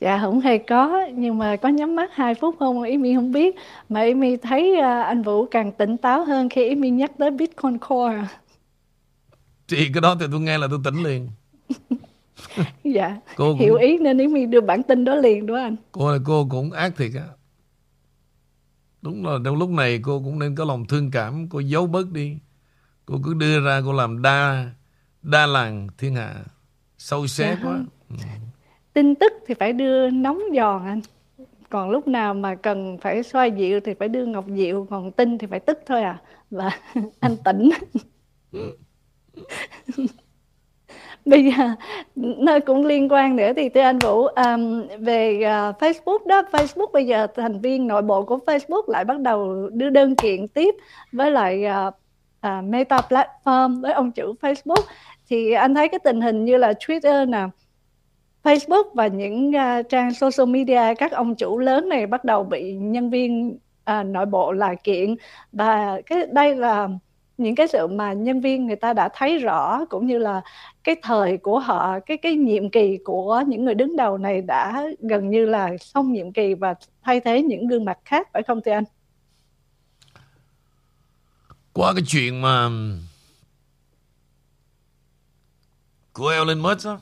Dạ không hề có. Nhưng mà có nhắm mắt 2 phút không, Ý mi không biết. Mà Ý mi thấy à, anh Vũ càng tỉnh táo hơn Khi Ý mi nhắc tới Bitcoin Core. Chị cái đó thì tôi nghe là tôi tỉnh liền. Dạ cô cũng... Hiểu ý nên ý mi đưa bản tin đó liền đó anh? Cô là cô cũng ác thiệt á. Đúng là trong lúc này cô cũng nên có lòng thương cảm Cô giấu bớt đi. Cô cứ đưa ra cô làm đa Đa làng thiên hạ. Sâu xé dạ quá. ừ. Tin tức thì phải đưa nóng giòn anh. Còn lúc nào mà cần phải xoa dịu thì phải đưa ngọc dịu còn tin thì phải tức thôi à. Và anh tỉnh bây giờ nó cũng liên quan nữa thì thưa anh Vũ um, về uh, Facebook đó Facebook bây giờ thành viên nội bộ của Facebook lại bắt đầu đưa đơn kiện tiếp với lại uh, uh, Meta Platform với ông chủ Facebook. Thì anh thấy cái tình hình như là Twitter nè Facebook và những uh, trang social media các ông chủ lớn này bắt đầu bị nhân viên uh, nội bộ là kiện. Và cái đây là những cái sự mà nhân viên người ta đã thấy rõ, cũng như là cái thời của họ, cái cái nhiệm kỳ của những người đứng đầu này đã gần như là xong nhiệm kỳ và thay thế những gương mặt khác, phải không thưa anh? Qua cái chuyện mà của Elon Musk á,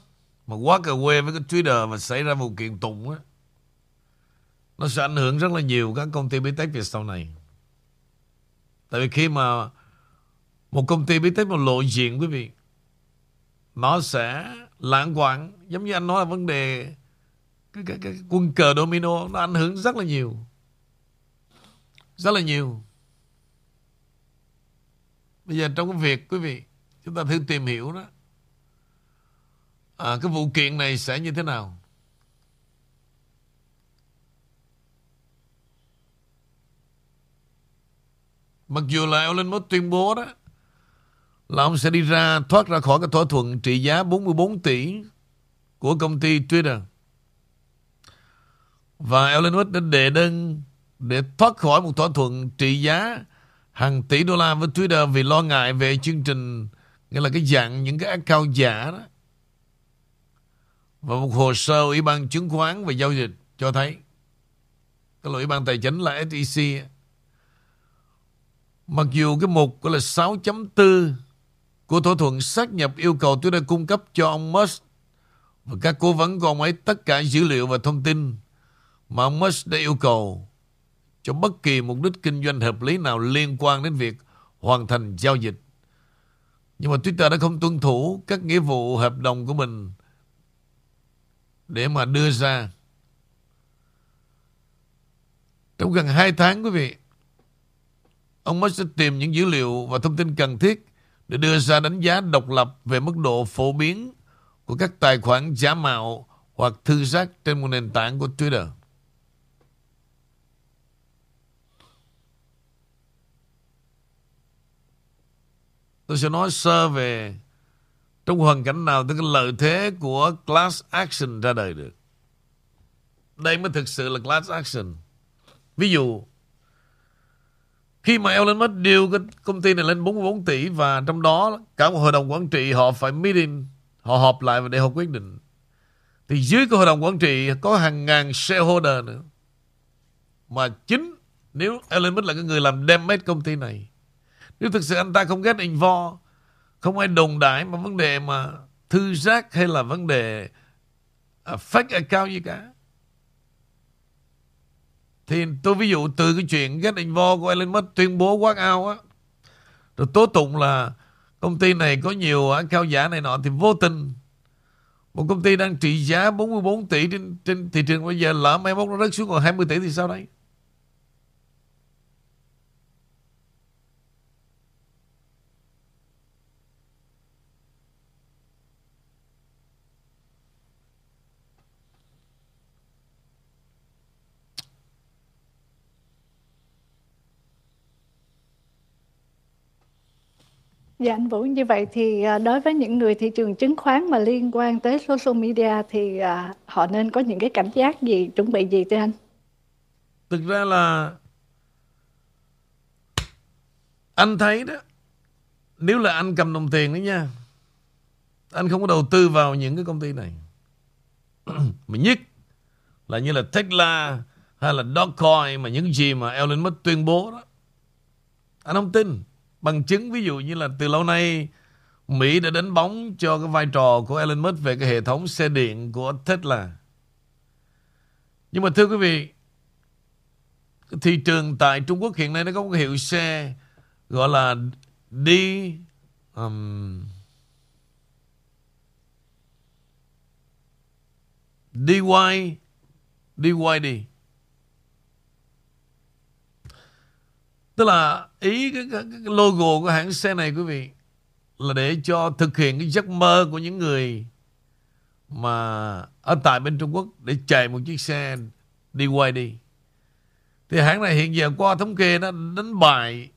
mà quá cà quê với cái Twitter và xảy ra vụ kiện tụng á, nó sẽ ảnh hưởng rất là nhiều các công ty bí tách về sau này. Tại vì khi mà một công ty biết tới một lộ diện quý vị. Nó sẽ lãng quảng. Giống như anh nói là vấn đề cái, cái, cái quân cờ domino Nó ảnh hưởng rất là nhiều. Rất là nhiều. Bây giờ trong cái việc quý vị Chúng ta thử tìm hiểu đó. À, Cái vụ kiện này sẽ như thế nào? Mặc dù là Elon Musk tuyên bố đó là ông sẽ đi ra, thoát ra khỏi cái thỏa thuận trị giá 44 tỷ của công ty Twitter. Và Elon Musk đã đệ đơn để thoát khỏi một thỏa thuận trị giá hàng tỷ đô la với Twitter vì lo ngại về chương trình, nghĩa là cái dạng những cái account giả đó. Và một hồ sơ Ủy ban chứng khoán và giao dịch cho thấy cái Ủy ban tài chính là SEC mặc dù cái mục gọi là 6.4 của thỏa thuận xác nhập yêu cầu tôi đã cung cấp cho ông Musk và các cố vấn của ông ấy tất cả dữ liệu và thông tin mà ông Musk đã yêu cầu cho bất kỳ mục đích kinh doanh hợp lý nào liên quan đến việc hoàn thành giao dịch. Nhưng mà Twitter đã không tuân thủ các nghĩa vụ hợp đồng của mình để mà đưa ra. Trong gần 2 tháng quý vị, ông Musk sẽ tìm những dữ liệu và thông tin cần thiết để đưa ra đánh giá độc lập về mức độ phổ biến của các tài khoản giả mạo hoặc thư giác trên một nền tảng của Twitter. Tôi sẽ nói sơ về trong hoàn cảnh nào tới cái lợi thế của class action ra đời được. Đây mới thực sự là class action. Ví dụ, khi mà Elon Musk điều cái công ty này lên 44 tỷ và trong đó cả một hội đồng quản trị họ phải meeting, họ họp lại và để họ quyết định. Thì dưới cái hội đồng quản trị có hàng ngàn shareholder nữa. Mà chính nếu Elon Musk là cái người làm damage công ty này. Nếu thực sự anh ta không get involved, không ai đồng đại mà vấn đề mà thư giác hay là vấn đề uh, fake account gì cả thì tôi ví dụ từ cái chuyện Get Involved của Elon Musk tuyên bố quát ao á. Rồi tố tụng là công ty này có nhiều cao giả này nọ thì vô tình Một công ty đang trị giá 44 tỷ trên, trên thị trường bây giờ lỡ mai mốt nó rớt xuống còn 20 tỷ thì sao đấy? Dạ anh Vũ, như vậy thì à, đối với những người thị trường chứng khoán mà liên quan tới social media thì à, họ nên có những cái cảnh giác gì, chuẩn bị gì thưa anh? Thực ra là anh thấy đó nếu là anh cầm đồng tiền đó nha anh không có đầu tư vào những cái công ty này mà nhất là như là Tesla hay là Dogecoin mà những gì mà Elon Musk tuyên bố đó anh không tin bằng chứng ví dụ như là từ lâu nay Mỹ đã đánh bóng cho cái vai trò của Elon Musk về cái hệ thống xe điện của Tesla. Nhưng mà thưa quý vị, thị trường tại Trung Quốc hiện nay nó có một hiệu xe gọi là D um, DY DYD Tức là ý cái, cái, cái logo của hãng xe này quý vị là để cho thực hiện cái giấc mơ của những người mà ở tại bên Trung Quốc để chạy một chiếc xe đi quay đi. Thì hãng này hiện giờ qua thống kê nó đánh bại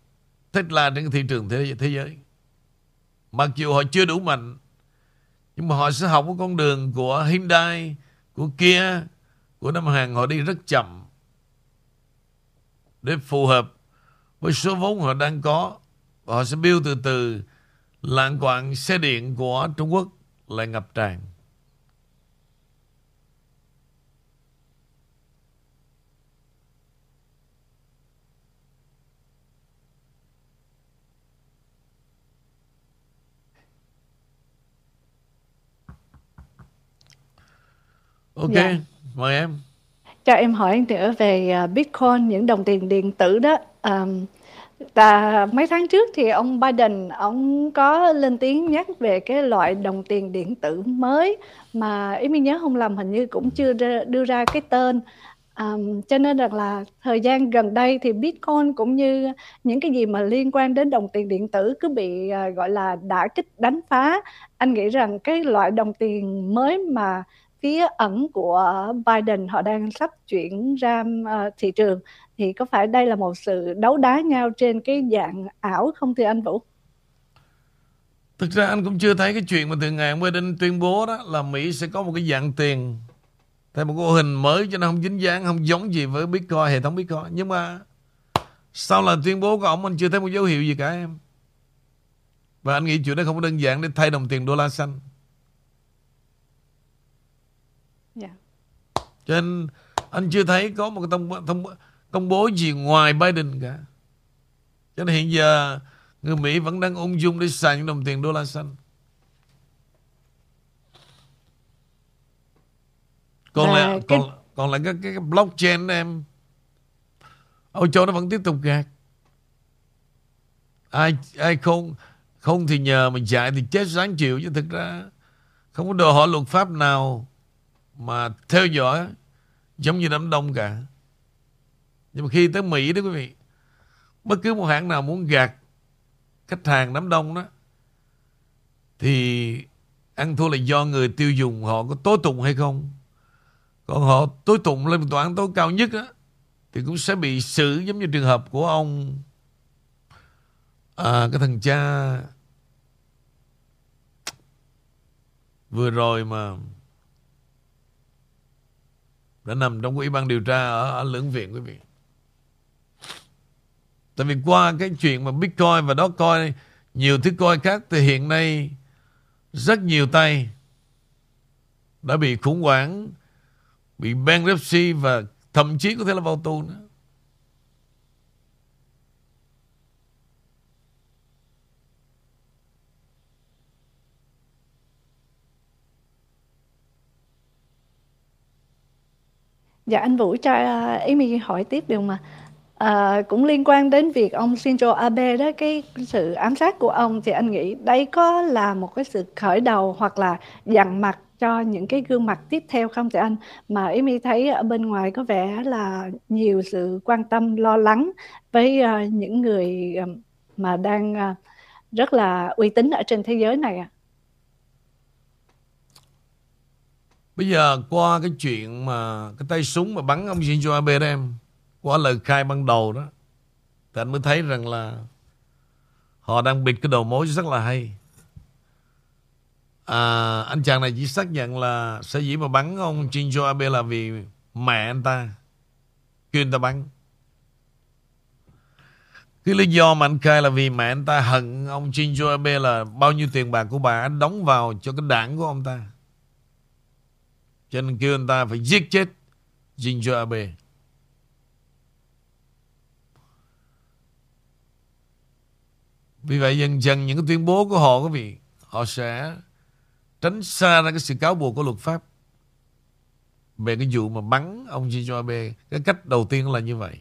Tesla trên thị trường thế, thế giới. Mặc dù họ chưa đủ mạnh nhưng mà họ sẽ học cái con đường của Hyundai, của Kia, của Nam Hàn họ đi rất chậm để phù hợp với số vốn họ đang có họ sẽ build từ từ lạng quạng xe điện của Trung Quốc lại ngập tràn. Ok, dạ. mời em. Cho em hỏi nữa về à, Bitcoin, những đồng tiền điện tử đó. Um, và mấy tháng trước thì ông Biden ông có lên tiếng nhắc về cái loại đồng tiền điện tử mới mà ý mình nhớ không lầm hình như cũng chưa đưa ra cái tên. Um, cho nên rằng là thời gian gần đây thì Bitcoin cũng như những cái gì mà liên quan đến đồng tiền điện tử cứ bị uh, gọi là đả kích đánh phá. Anh nghĩ rằng cái loại đồng tiền mới mà phía ẩn của Biden họ đang sắp chuyển ra uh, thị trường thì có phải đây là một sự đấu đá nhau trên cái dạng ảo không thưa anh Vũ? Thực ra anh cũng chưa thấy cái chuyện mà từ ngày Biden tuyên bố đó là Mỹ sẽ có một cái dạng tiền theo một mô hình mới cho nó không dính dáng, không giống gì với Bitcoin, hệ thống Bitcoin. Nhưng mà sau lần tuyên bố của ông anh chưa thấy một dấu hiệu gì cả em. Và anh nghĩ chuyện đó không có đơn giản để thay đồng tiền đô la xanh. Yeah. Cho nên anh chưa thấy có một thông, thông công bố gì ngoài Biden cả. Cho nên hiện giờ người Mỹ vẫn đang ung dung để xài những đồng tiền đô la xanh. Còn à, lại cái... còn còn lại cái, cái, cái blockchain em Âu Châu nó vẫn tiếp tục gạt. Ai ai không không thì nhờ mình chạy thì chết sáng chịu chứ thực ra không có đồ họ luật pháp nào mà theo dõi giống như đám đông cả. Nhưng mà khi tới Mỹ đó quý vị Bất cứ một hãng nào muốn gạt Khách hàng đám đông đó Thì Ăn thua là do người tiêu dùng Họ có tố tụng hay không. Còn họ tố tụng lên tòa án tối cao nhất đó, Thì cũng sẽ bị xử Giống như trường hợp của ông à, Cái thằng cha Vừa rồi mà Đã nằm trong ủy ban điều tra Ở, ở lưỡng viện quý vị. Tại vì qua cái chuyện mà Bitcoin và Dogecoin nhiều thứ coin khác thì hiện nay rất nhiều tay đã bị khủng hoảng, bị bankruptcy và thậm chí có thể là vào tù nữa. Dạ anh Vũ cho à, Amy hỏi tiếp được mà. À, cũng liên quan đến việc ông Shinzo Abe đó cái sự ám sát của ông thì anh nghĩ đây có là một cái sự khởi đầu hoặc là dằn mặt cho những cái gương mặt tiếp theo không thưa anh? Mà Amy thấy ở bên ngoài có vẻ là nhiều sự quan tâm, lo lắng với uh, những người mà đang uh, rất là uy tín ở trên thế giới này ạ. À. Bây giờ qua cái chuyện mà cái tay súng mà bắn ông Shinzo Abe đó em, qua lời khai ban đầu đó, thì anh mới thấy rằng là họ đang bịt cái đầu mối rất là hay. À, anh chàng này chỉ xác nhận là sẽ dĩ mà bắn ông Shinzo Abe là vì mẹ anh ta kêu anh ta bắn. Cái lý do mà anh khai là vì mẹ anh ta hận ông Shinzo Abe là bao nhiêu tiền bạc của bà anh đóng vào cho cái đảng của ông ta. Cho nên kêu anh ta phải giết chết Shinzo Abe. Vì vậy dần dần những cái tuyên bố của họ, quý vị, Họ sẽ tránh xa ra cái sự cáo buộc của luật pháp Về cái vụ mà bắn ông Shinzo Abe Cái cách đầu tiên là như vậy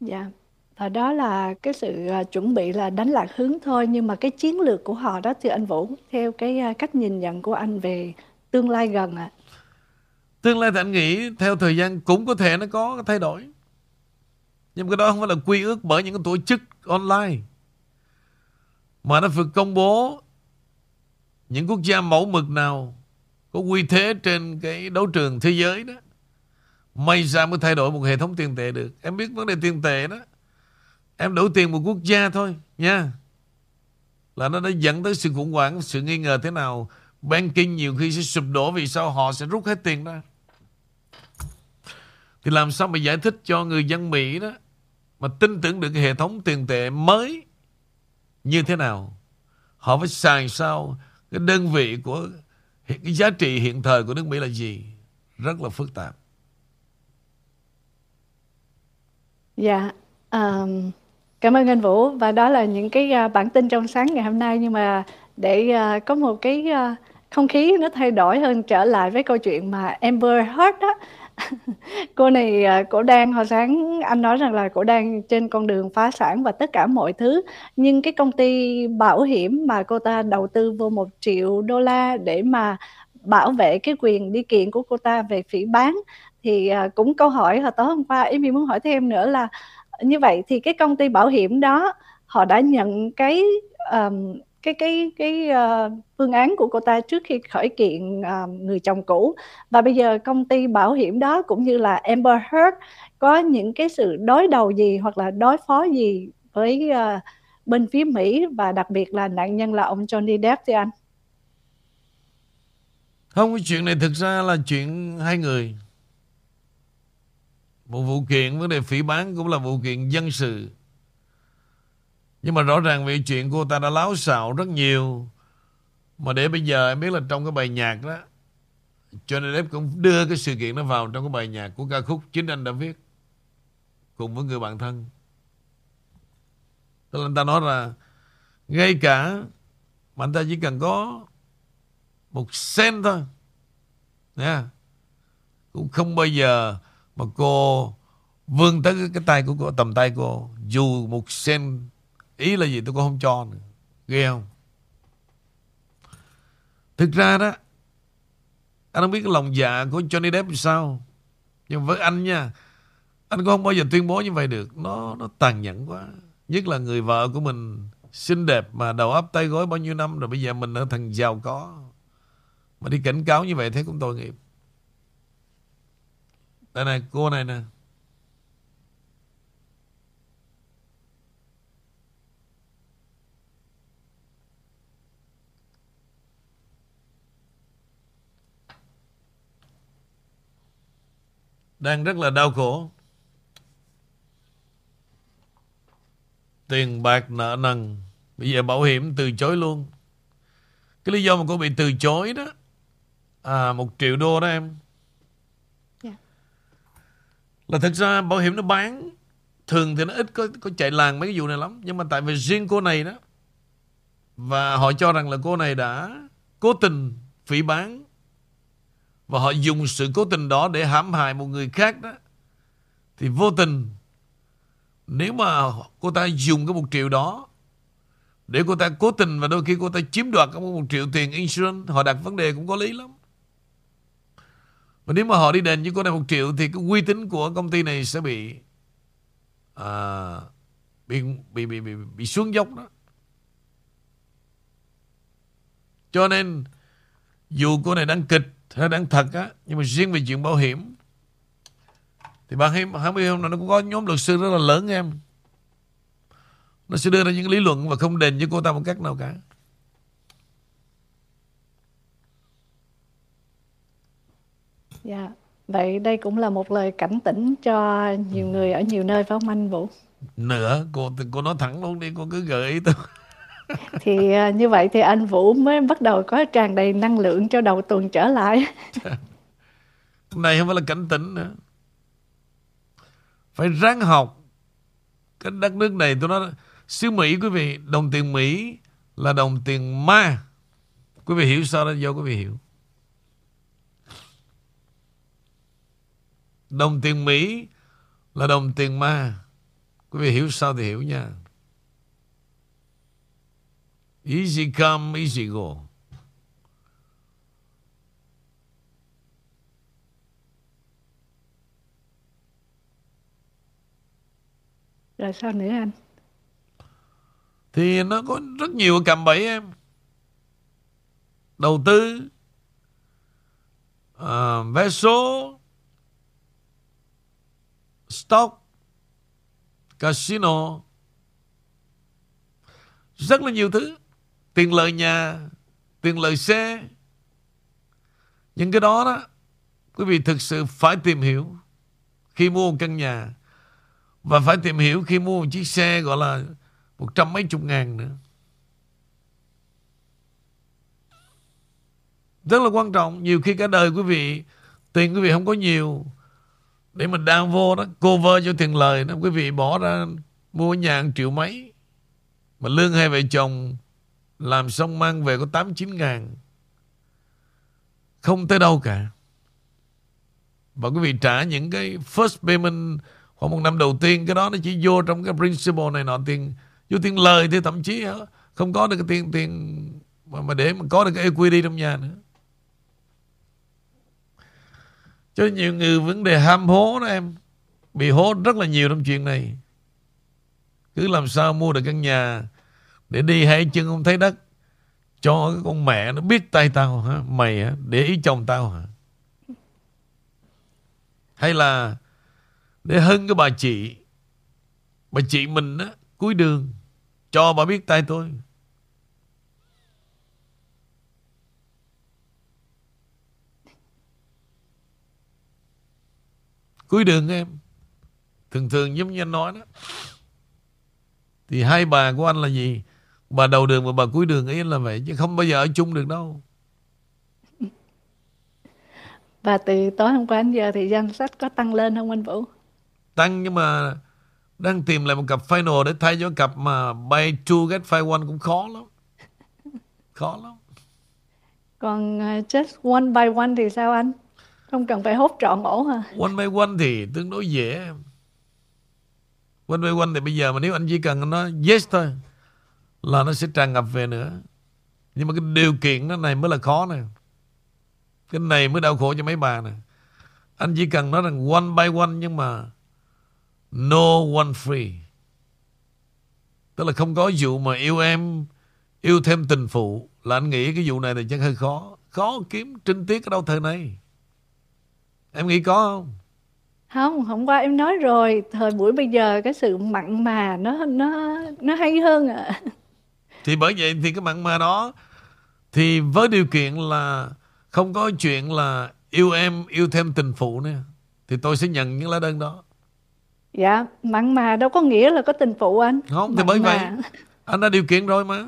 Dạ và đó là cái sự à, chuẩn bị là đánh lạc hướng thôi, nhưng mà cái chiến lược của họ đó thì anh Vũ, theo cái à, cách nhìn nhận của anh về tương lai gần ạ. À. Tương lai thì anh nghĩ theo thời gian cũng có thể nó có thay đổi. Nhưng cái đó không phải là quy ước bởi những cái tổ chức online. Mà nó phải công bố những quốc gia mẫu mực nào có quy thế trên cái đấu trường thế giới đó. May ra mới thay đổi một hệ thống tiền tệ được. Em biết vấn đề tiền tệ đó. Em đổi tiền một quốc gia thôi nha. Là nó đã dẫn tới sự khủng hoảng, sự nghi ngờ thế nào. Banking nhiều khi sẽ sụp đổ vì sao họ sẽ rút hết tiền ra. Thì làm sao mà giải thích cho người dân Mỹ đó mà tin tưởng được cái hệ thống tiền tệ mới như thế nào? Họ phải xài sao cái đơn vị của cái giá trị hiện thời của nước Mỹ là gì? Rất là phức tạp. Dạ, um, cảm ơn anh Vũ và đó là những cái uh, bản tin trong sáng ngày hôm nay nhưng mà để uh, có một cái uh, không khí nó thay đổi hơn trở lại với câu chuyện mà Amber Heard đó cô này à, cổ đang hồi sáng anh nói rằng là cổ đang trên con đường phá sản và tất cả mọi thứ. Nhưng cái công ty bảo hiểm mà cô ta đầu tư vô một triệu đô la để mà bảo vệ cái quyền đi kiện của cô ta về phỉ bán thì à, cũng câu hỏi hồi tối hôm qua em muốn hỏi thêm nữa là như vậy thì cái công ty bảo hiểm đó họ đã nhận cái um, cái cái cái uh, phương án của cô ta trước khi khởi kiện uh, người chồng cũ và bây giờ công ty bảo hiểm đó cũng như là Amber Heard có những cái sự đối đầu gì hoặc là đối phó gì với uh, bên phía Mỹ và đặc biệt là nạn nhân là ông Johnny Depp thì anh? Không, cái chuyện này thực ra là chuyện hai người. Một vụ kiện vấn đề phỉ bán cũng là vụ kiện dân sự nhưng mà rõ ràng vì chuyện cô ta đã láo xạo rất nhiều. Mà để bây giờ em biết là trong cái bài nhạc đó, cho nên em cũng đưa cái sự kiện nó vào trong cái bài nhạc của ca khúc chính anh đã viết cùng với người bạn thân. Tức là anh ta nói là ngay cả mà anh ta chỉ cần có một sen thôi, nha cũng không bao giờ mà cô vươn tới cái tay của cô, tầm tay cô, dù một sen Ý là gì tôi cũng không cho nữa. Ghê không? Thực ra đó, Anh không biết cái lòng dạ của Johnny Depp sao. Nhưng với anh nha, Anh cũng không bao giờ tuyên bố như vậy được. Nó nó tàn nhẫn quá. Nhất là người vợ của mình Xinh đẹp mà đầu ấp tay gối bao nhiêu năm Rồi bây giờ mình ở thằng giàu có. Mà đi cảnh cáo như vậy thế cũng tội nghiệp. Đây này, cô này nè. Đang rất là đau khổ. Tiền bạc nợ nần, bây giờ bảo hiểm từ chối luôn. Cái lý do mà cô bị từ chối đó, à một triệu đô đó em. Yeah. Dạ. Là thật ra bảo hiểm nó bán thường thì nó ít có có chạy làng mấy cái vụ này lắm nhưng mà tại vì riêng cô này đó và họ cho rằng là cô này đã cố tình phỉ bán và họ dùng sự cố tình đó để hãm hại một người khác đó. Thì vô tình Nếu mà cô ta dùng cái một triệu đó để cô ta cố tình và đôi khi cô ta chiếm đoạt cái một triệu tiền insurance họ đặt vấn đề cũng có lý lắm. Và nếu mà họ đi đền với cô này một triệu thì cái uy tín của công ty này sẽ bị à, bị, bị, bị, bị, bị xuống dốc đó. Cho nên dù cô này đang kịch hay đang thật á nhưng mà riêng về chuyện bảo hiểm thì bạn hay, hay biết không nó cũng có nhóm luật sư rất là lớn em nó sẽ đưa ra những lý luận và không đền với cô ta một cách nào cả Dạ. Vậy đây cũng là một lời cảnh tỉnh cho nhiều người ở nhiều nơi phải không anh Vũ? nữa cô cô nói thẳng luôn đi cô cứ gợi ý tôi Thì à, như vậy thì anh Vũ mới bắt đầu có tràn đầy năng lượng cho đầu tuần trở lại. này không phải là cảnh tỉnh nữa. Phải ráng học. Cái đất nước này tôi nói xứ Mỹ quý vị đồng tiền Mỹ là đồng tiền ma. Quý vị hiểu sao đó? Do quý vị hiểu. Đồng tiền Mỹ là đồng tiền ma. Quý vị hiểu sao thì hiểu nha easy come easy go. Rồi sao nữa anh? thì nó có rất nhiều cạm bẫy em. Đầu tư à, vé số stock casino. Rất là nhiều thứ tiền lời nhà tiền lời xe những cái đó đó quý vị thực sự phải tìm hiểu khi mua một căn nhà và phải tìm hiểu khi mua một chiếc xe gọi là một trăm mấy chục ngàn nữa. Rất là quan trọng. Nhiều khi cả đời quý vị, tiền quý vị không có nhiều. Để mình đang vô đó, cover cho tiền lời đó. Quý vị bỏ ra mua nhà một triệu mấy. Mà lương hai vợ chồng làm xong mang về có 8-9 ngàn. Không tới đâu cả. Và quý vị trả những cái first payment khoảng một năm đầu tiên cái đó nó chỉ vô trong cái principal này nọ tiền vô tiền lời thì thậm chí không có được cái tiền tiền mà, mà để mà có được cái equity trong nhà nữa cho nhiều người vấn đề ham hố đó em bị hố rất là nhiều trong chuyện này cứ làm sao mua được căn nhà để đi hai chân không thấy đất. Cho cái con mẹ nó biết tay tao hả? Mày hả? Để ý chồng tao hả? Hay là để hưng cái bà chị bà chị mình á, cuối đường, cho bà biết tay tôi. Cuối đường em, thường thường giống như anh nói đó, thì hai bà của anh là gì? Bà đầu đường và bà cuối đường ấy là vậy chứ không bao giờ ở chung được đâu Và từ tối hôm qua đến giờ thì danh sách có tăng lên không anh Vũ? tăng nhưng mà đang tìm lại một cặp final để thay cho cặp mà buy two get five one cũng khó lắm khó lắm Còn uh, just one by one thì sao anh? Không cần phải hốt trọn ổ hả? one by one thì tương đối dễ one by one thì bây giờ mà nếu anh chỉ cần nó yes thôi là nó sẽ tràn ngập về nữa nhưng mà cái điều kiện nó này mới là khó nè cái này mới đau khổ cho mấy bà nè anh chỉ cần nói rằng one by one nhưng mà No one free. Tức là không có vụ mà yêu em, yêu thêm tình phụ. Là anh nghĩ cái vụ này thì chắc hơi khó. Khó kiếm trinh tiết ở đâu thời này. Em nghĩ có không? Không, hôm qua em nói rồi, thời buổi bây giờ cái sự mặn mà nó nó nó hay hơn ạ. Thì bởi vậy thì cái mặn mà đó thì với điều kiện là không có chuyện là yêu em, yêu thêm tình phụ nữa thì tôi sẽ nhận những lá đơn đó. Dạ, mặn mà đâu có nghĩa là có tình phụ anh. Không, thì Mặn bởi vậy mà. anh đã điều kiện rồi mà.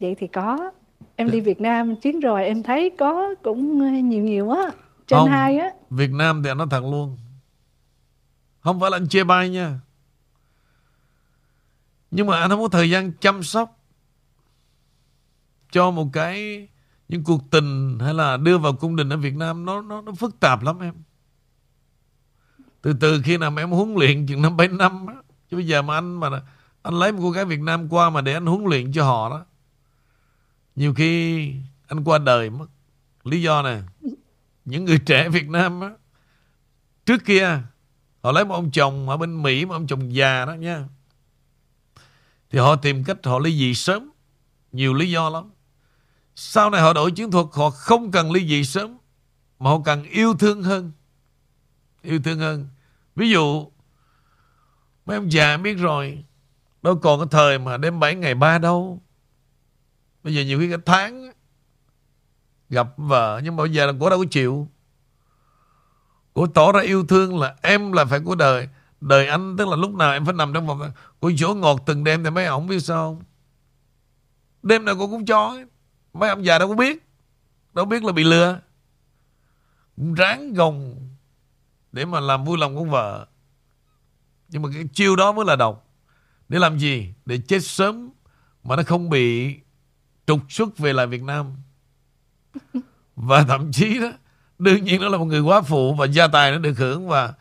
Vậy thì có. Em đi Việt Nam chuyến rồi em thấy có cũng nhiều nhiều á. Trên Không. hai á. Việt Nam thì anh nói thật luôn Không phải là anh chê bai nha nhưng mà anh không có thời gian chăm sóc Cho một cái Những cuộc tình Hay là đưa vào cung đình ở Việt Nam Nó nó, nó phức tạp lắm em từ từ khi nào mà em huấn luyện chừng năm bảy năm á. chứ bây giờ mà anh mà anh lấy một cô gái Việt Nam qua mà để anh huấn luyện cho họ đó nhiều khi anh qua đời mất lý do nè những người trẻ Việt Nam á trước kia họ lấy một ông chồng ở bên Mỹ một ông chồng già đó nha thì họ tìm cách họ ly dị sớm. Nhiều lý do lắm. Sau này họ đổi chiến thuật, họ không cần ly dị sớm, mà họ cần yêu thương hơn. Yêu thương hơn. Ví dụ, mấy ông già biết rồi, đâu còn cái thời mà đêm 7 ngày ba đâu. Bây giờ nhiều khi cái tháng gặp vợ, nhưng mà bây giờ là cô đâu có chịu. Cô tỏ ra yêu thương là em là phải của đời đời anh, tức là lúc nào em phải nằm trong vòng của chỗ ngọt từng đêm thì mấy ông biết sao không? Đêm nào cô cũng cho mấy ông già đâu có biết. Đâu biết là bị lừa. Ráng gồng để mà làm vui lòng của vợ. Nhưng mà cái chiêu đó mới là độc. Để làm gì? Để chết sớm mà nó không bị trục xuất về lại Việt Nam. Và thậm chí đó, đương nhiên nó là một người quá phụ và gia tài nó được hưởng và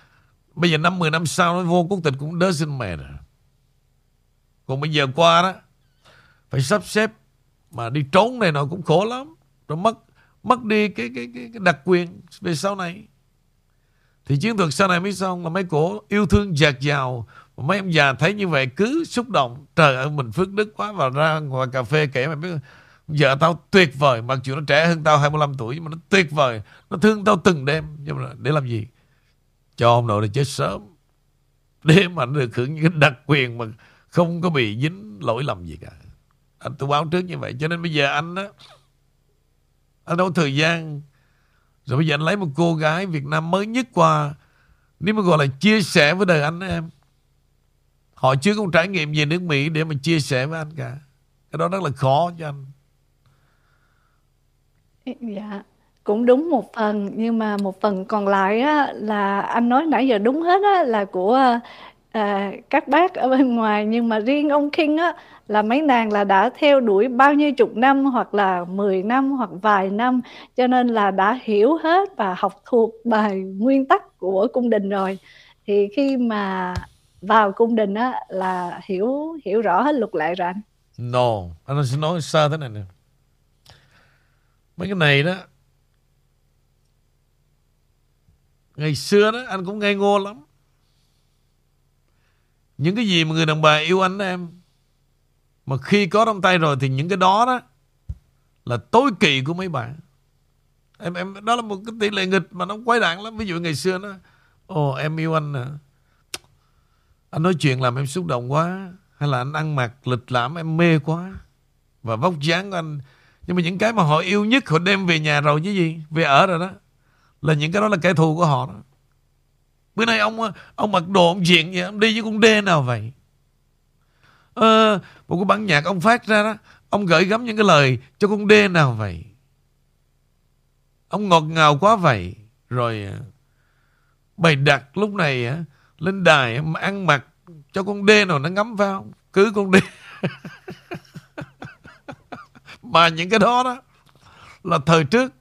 bây giờ năm 10 năm sau nó vô quốc tịch cũng doesn't xin mẹ rồi còn bây giờ qua đó phải sắp xếp mà đi trốn này nó cũng khổ lắm. Rồi mất mất đi cái cái cái, cái đặc quyền về sau này. Thì chiến thuật sau này mới xong là mấy cổ yêu thương dạt dào. Mấy em già thấy như vậy cứ xúc động. Trời ơi mình phước đức quá và ra ngoài cà phê kể mà biết. Vợ tao tuyệt vời mặc dù nó trẻ hơn tao 25 tuổi nhưng mà nó tuyệt vời. Nó thương tao từng đêm. Nhưng mà để làm gì? Cho ông nội này chết sớm. Để mà anh được hưởng những đặc quyền mà không có bị dính lỗi lầm gì cả. Anh tôi báo trước như vậy cho nên bây giờ anh á anh đâu có thời gian. Rồi bây giờ anh lấy một cô gái Việt Nam mới nhất qua nếu mà gọi là chia sẻ với đời anh em. Họ chưa có trải nghiệm về nước Mỹ để mà chia sẻ với anh cả. Cái đó rất là khó cho anh. Dạ, cũng đúng một phần, nhưng mà một phần còn lại á là anh nói nãy giờ đúng hết á là của, à, các bác ở bên ngoài, nhưng mà riêng ông King á là mấy nàng là đã theo đuổi bao nhiêu chục năm hoặc là 10 năm hoặc vài năm, cho nên là đã hiểu hết và học thuộc bài nguyên tắc của cung đình rồi. Thì khi mà vào cung đình á là hiểu hiểu rõ hết luật lệ rồi anh. No, anh xin nói xa thế này nè. Mấy cái này đó Ngày xưa đó, anh cũng ngây ngô lắm. Những cái gì mà người đàn bà yêu anh đó em, Mà khi có trong tay rồi Thì những cái đó đó Là tối kỵ của mấy bạn. Em em, đó là một cái tỷ lệ nghịch Mà nó quái đản lắm. Ví dụ ngày xưa nó Ồ, em yêu anh nè. Anh nói chuyện làm em xúc động quá, Hay là anh ăn mặc lịch lãm em mê quá Và vóc dáng của anh. Nhưng mà những cái mà họ yêu nhất, Họ đem về nhà rồi chứ gì? Về ở rồi đó. Là những cái đó là kẻ thù của họ đó. Bữa nay ông ông mặc đồ ông diện vậy Ông đi với con đê nào vậy? À, Một cái bản nhạc ông phát ra đó Ông gửi gắm những cái lời Cho con đê nào vậy? Ông ngọt ngào quá vậy. Rồi ờ, Bày đặt lúc này ờ, Lên đài ăn mặc Cho con đê nào nó ngắm vào Cứ con đê. Mà những cái đó đó Là thời trước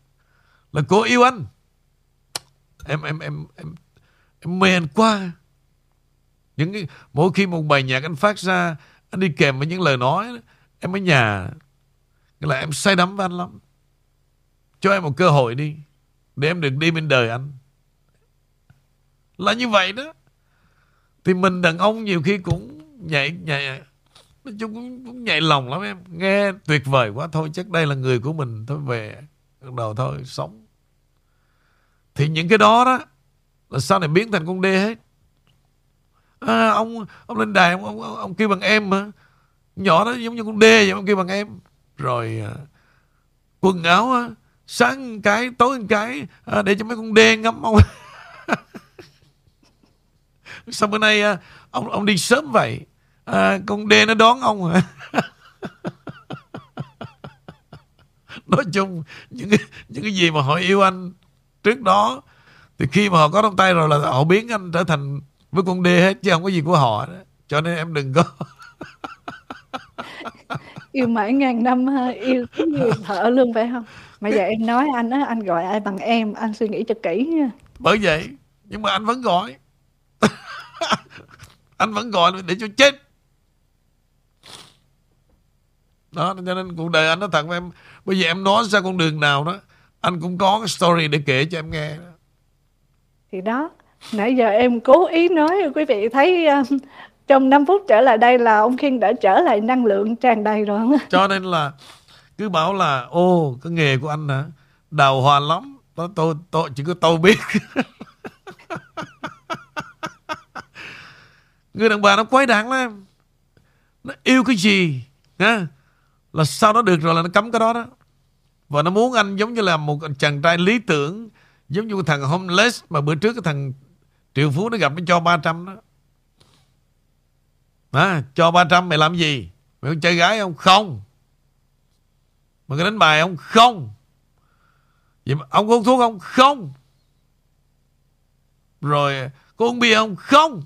Là cô yêu anh. Em em em em, em mê quá. Những cái, Mỗi khi một bài nhạc anh phát ra Anh đi kèm với những lời nói Em ở nhà Nghĩa là em say đắm với anh lắm. Cho em một cơ hội đi Để em được đi bên đời anh. Là như vậy đó. Thì mình đàn ông nhiều khi cũng nhảy nhảy nói chung cũng, cũng nhạy lòng lắm em. Nghe tuyệt vời quá. Thôi chắc đây là người của mình thôi về đầu thôi sống thì những cái đó đó là sau này biến thành con đê hết. À, ông ông lên đài ông, ông, ông kêu bằng em mà. Nhỏ đó giống như con đê vậy ông kêu bằng em. Rồi à, quần áo á, sáng cái tối cái à, để cho mấy con đê ngắm ông. Sao bữa nay à, ông ông đi sớm vậy. À, con đê nó đón ông. Hả nói chung những cái, những cái gì mà họ yêu anh trước đó thì khi mà họ có trong tay rồi là họ biến anh trở thành với con đê hết chứ không có gì của họ đó. Cho nên em đừng có yêu mãi ngàn năm yêu như thợ luôn phải không? Mà giờ em nói anh á anh gọi ai bằng em anh suy nghĩ cho kỹ nha. Bởi vậy nhưng mà anh vẫn gọi. Anh vẫn gọi để cho chết. Đó cho nên cuộc đời anh nói thật với em bây giờ em nói ra con đường nào đó anh cũng có cái story để kể cho em nghe thì đó nãy giờ em cố ý nói quý vị thấy uh, trong 5 phút trở lại đây là ông Khiên đã trở lại năng lượng tràn đầy rồi. Không? cho nên là cứ bảo là ô cái nghề của anh hả? Đào hoa lắm tôi tôi tôi chỉ có tôi biết. Người đàn bà nó quái đản lắm nó yêu cái gì nha là sau đó được rồi là nó cấm cái đó đó và nó muốn anh giống như là một chàng trai lý tưởng giống như thằng homeless mà bữa trước cái thằng triệu phú nó gặp nó cho 300 đó. À, cho 300 mày làm gì? Mày có chơi gái không? Không. Mày có đánh bài không? Không. Vậy mà ông có uống thuốc không? Không. Rồi có uống bia không? Không.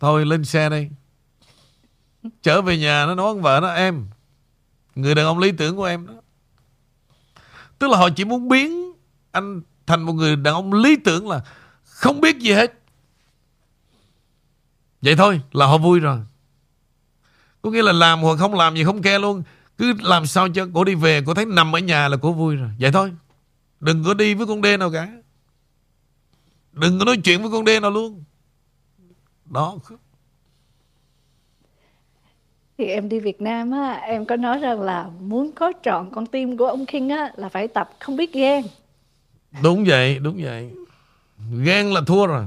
Thôi lên xe đi. trở về nhà nó nói với vợ nó em người đàn ông lý tưởng của em đó. Tức là họ chỉ muốn biến anh thành một người đàn ông lý tưởng là không biết gì hết. Vậy thôi, là họ vui rồi. Có nghĩa là làm hoặc không làm gì không ke luôn. Cứ làm sao cho cô đi về, cô thấy nằm ở nhà là cô vui rồi. Vậy thôi, đừng có đi với con đê nào cả. Đừng có nói chuyện với con đê nào luôn. Đó thì em đi Việt Nam á em có nói rằng là muốn có trọn con tim của ông King á là phải tập không biết ghen đúng vậy đúng vậy. Ghen là thua rồi.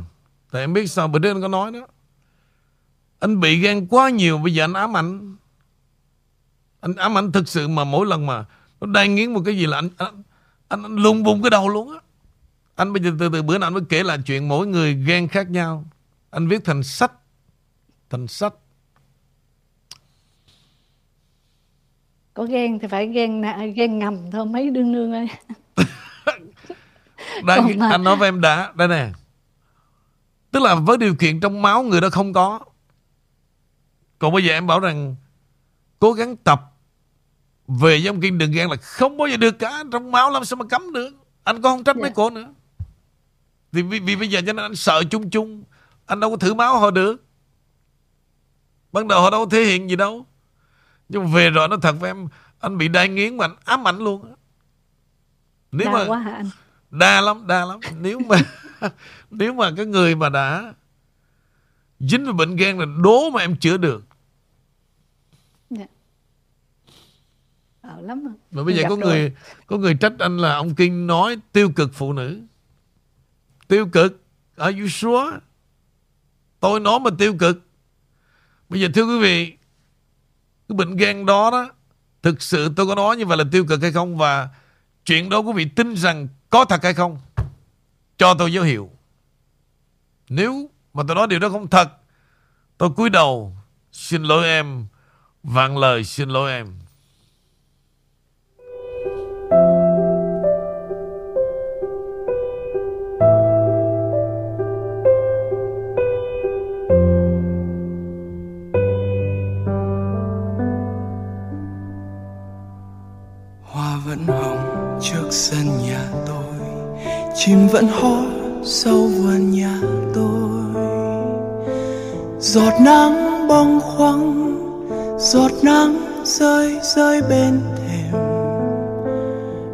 Tại em biết sao bữa trước anh có nói đó. Anh bị ghen quá nhiều bây giờ anh ám ảnh. Anh ám ảnh thực sự mà mỗi lần mà nó đang nghiến một cái gì là anh anh, anh, anh lung bung cái đầu luôn á. Anh bây giờ từ từ bữa nào anh mới kể lại chuyện mỗi người ghen khác nhau. Anh viết thành sách thành sách. Có ghen thì phải ghen ghen ngầm thôi mấy đương nương ơi. Đây mà... anh nói với em đã. Đây nè. Tức là với điều kiện trong máu người đó không có. Còn bây giờ em bảo rằng cố gắng tập về ông Kiên đừng ghen là không bao giờ được cả. Trong máu làm sao mà cấm được. Anh có không trách yeah. mấy dạ. cô nữa. Thì vì, vì bây giờ cho nên anh sợ chung chung. Anh đâu có thử máu họ được. Ban đầu họ đâu có thể hiện gì đâu nhưng mà về rồi nó thật với em anh bị đai nghiến mà anh ám ảnh luôn nếu đa mà quá hả anh? Đa lắm đa lắm. Nếu mà nếu mà cái người mà đã dính vào bệnh gan là đố mà em chữa được. Dạ. Ờ lắm mà. mà bây giờ có rồi. người có người trách anh là ông kinh nói tiêu cực phụ nữ. Tiêu cực are you sure? Tôi nói mà tiêu cực. Bây giờ thưa quý vị cái bệnh gan đó đó, thực sự tôi có nói như vậy là tiêu cực hay không? Và chuyện đó quý vị tin rằng có thật hay không? Cho tôi dấu hiệu. Nếu mà tôi nói điều đó không thật, tôi cúi đầu xin lỗi em, vạn lời xin lỗi em. Sân nhà tôi. Chim vẫn hót sau vườn nhà tôi. Giọt nắng bong khoáng giọt nắng rơi rơi bên thềm.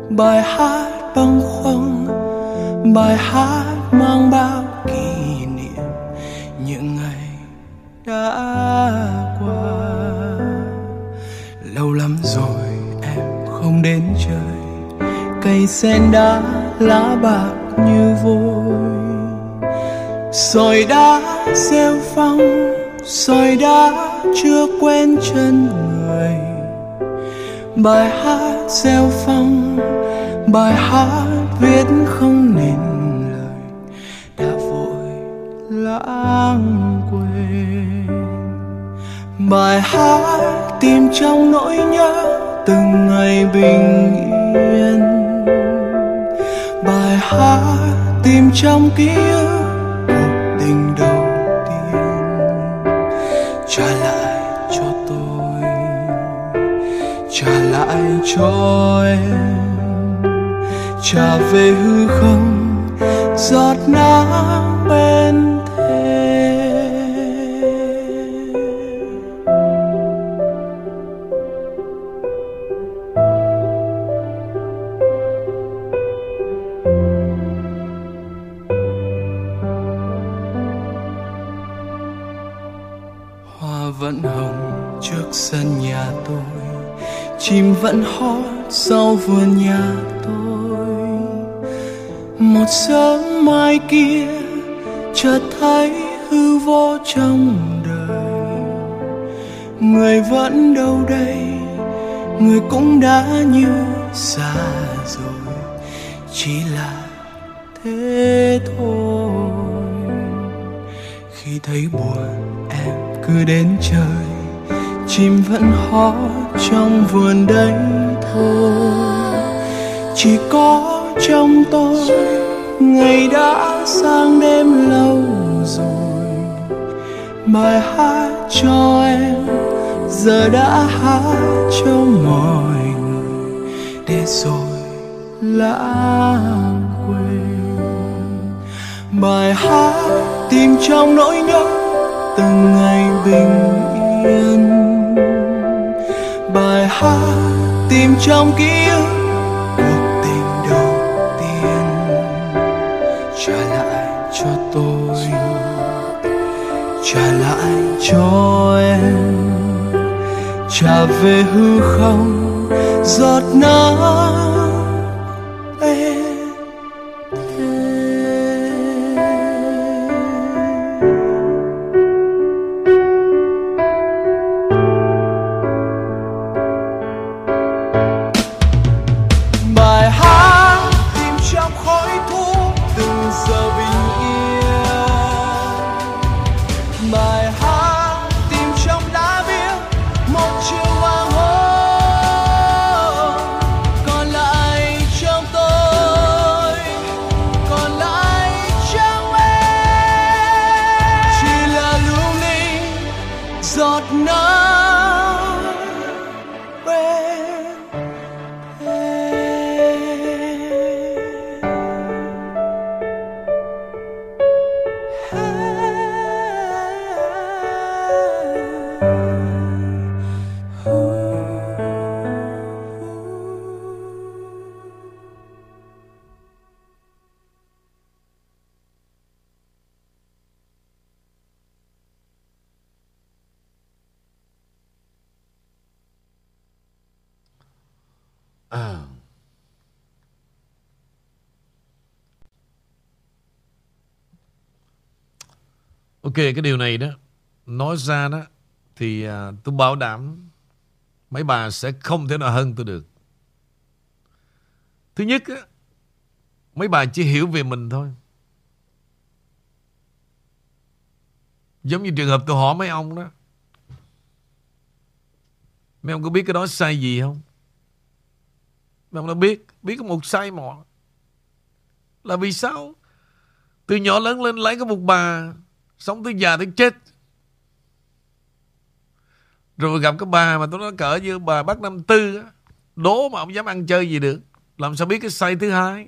Bài hát băng khoăng bài hát mang bao sen đá lá bạc như vôi. Sỏi đá gieo phong sỏi đá chưa quen chân người. Bài hát gieo phong bài hát viết không nên lời. Đã vội lãng quên. Bài hát tìm trong nỗi nhớ từng ngày bình yên bài tìm trong ký ức cuộc tình đầu tiên. Trả lại cho tôi, trả lại cho em. Trả về hư không, giọt nắng vườn nhà tôi. Một sớm mai kia, chợt thấy hư vô trong đời. Người vẫn đâu đây, người cũng đã như xa rồi. Chỉ là thế thôi. Khi thấy buồn, em cứ đến chơi. Chim vẫn hót trong vườn đấy thôi chỉ có trong tôi. Ngày đã sang đêm lâu rồi, bài hát cho em giờ đã hát cho mọi người. Để rồi lãng quên bài hát tìm trong nỗi nhớ từng ngày bình yên. Bài hát tìm trong ký ức cho em. Trả về hư không giọt nắng. Ok cái điều này đó Nói ra đó Thì à, tôi bảo đảm Mấy bà sẽ không thể nào hơn tôi được. Thứ nhất á Mấy bà chỉ hiểu về mình thôi. Giống như trường hợp tôi hỏi mấy ông đó. Mấy ông có biết cái đó sai gì không? Mấy ông đã biết Biết có một sai mọ Là vì sao? Từ nhỏ lớn lên lấy có một bà Sống tới già tới chết. Rồi gặp cái bà mà tôi nói cỡ như bà bác năm tư á, Đố mà ông dám ăn chơi gì được. Làm sao biết cái say thứ hai?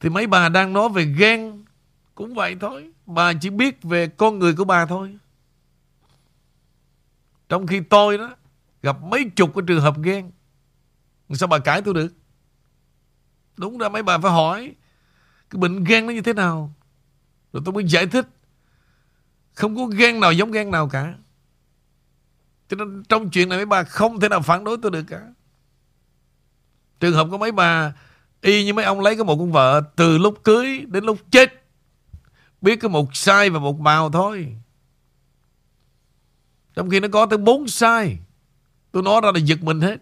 Thì mấy bà đang nói về ghen, Cũng vậy thôi. Bà chỉ biết về con người của bà thôi. Trong khi tôi đó, Gặp mấy chục cái trường hợp ghen. Sao bà cãi tôi được? Đúng ra mấy bà phải hỏi, Cái bệnh ghen nó như thế nào? Rồi tôi mới giải thích. Không có ghen nào giống ghen nào cả. Cho nên trong chuyện này mấy bà không thể nào phản đối tôi được cả. Trường hợp có mấy bà Y như mấy ông lấy có một con vợ Từ lúc cưới đến lúc chết, Biết có một sai và một màu thôi. Trong khi nó có tới bốn sai, Tôi nói ra là giật mình hết.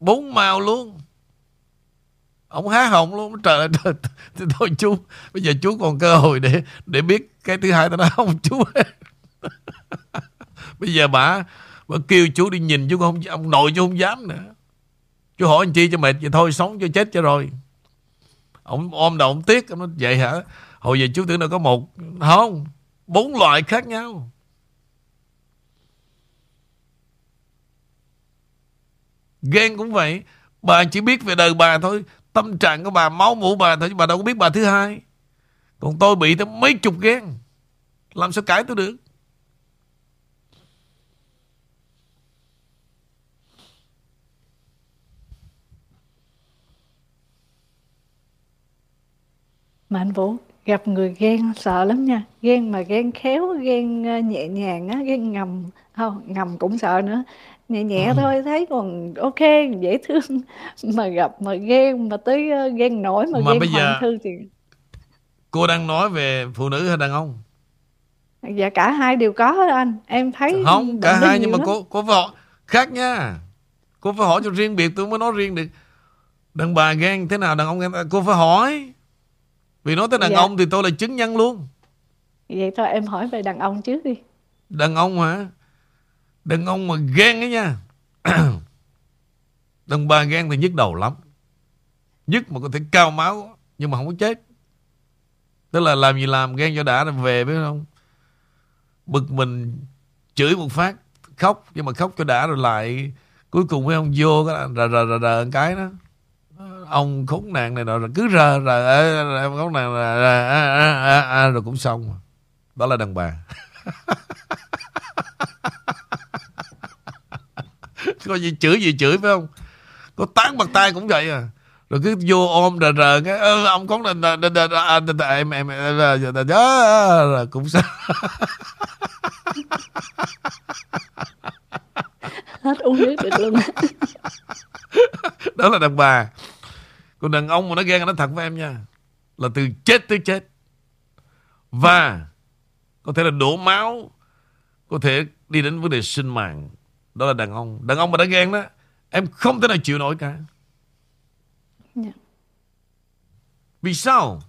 Bốn màu luôn. Ông há họng luôn. Trời ơi trời, trời, Thôi chú Bây giờ chú còn cơ hội để để biết Cái thứ hai tao nói không chú Bây giờ bà Bà kêu chú đi nhìn chú không Ông nội chú không dám nữa. Chú hỏi anh chi cho mệt Vậy thôi sống cho chết cho rồi. Ông ôm đầu ông tiếc Ông nói vậy hả? Hồi giờ chú tưởng là có một Không Bốn loại khác nhau. Ghen cũng vậy. Bà chỉ biết về đời bà thôi. Tâm trạng của bà, máu mũ bà thôi Chứ bà đâu có biết bà thứ hai. Còn tôi bị tới mấy chục ghen. Làm sao cãi tôi được? Mà anh Vũ gặp người ghen sợ lắm nha. Ghen mà ghen khéo ghen ờ, nhẹ nhàng á ghen ngầm. Không ngầm cũng sợ nữa nhẹ nhẹ Ừ. thôi thấy còn ok dễ thương. Mà gặp mà ghen mà tới ghen nổi mà, Mà ghen bây giờ- thư thì Cô đang nói về phụ nữ hay đàn ông? Dạ cả hai đều có hết anh. Em thấy Không cả hai nhưng mà lắm. cô cô phải hỏi Khác nha. Cô phải hỏi cho riêng biệt tôi mới nói riêng được. Đàn bà ghen thế nào đàn ông ghen Cô phải hỏi. Vì nói tới đàn Dạ. ông thì tôi là chứng nhân luôn. Vậy thôi em hỏi về đàn ông trước đi. Đàn ông hả Đàn ông mà ghen ấy nha. Đàn bà ghen thì nhức đầu lắm. Nhức mà có thể cao máu Nhưng mà không có chết. Tức là làm gì làm ghen cho đã rồi về biết không? Bực mình Chửi một phát Khóc Nhưng mà khóc cho đã rồi lại Cuối cùng với ông vô cái rờ rờ rờ rờ cái đó. Ông khốn nạn này nọ rồi cứ rờ rờ Ông khốn nạn rờ, rờ, rồi cũng xong. Đó là đàn bà. có gì chửi gì chửi phải không? Có tán bạc tay cũng vậy à. Rồi cứ vô ôm rờ rờ cái "Ơ, ông à, đền- đền- em em rồi cũng sao? Hết uống nước được luôn. Đó là đàn bà. Còn đàn ông mà nó ghen nó thật với em nha là từ chết tới chết. Và có thể là đổ máu có thể đi đến vấn đề sinh mạng đó là đàn ông. Đàn ông mà đã ghen đó em không thể nào chịu nổi cả. Dạ. vì sao?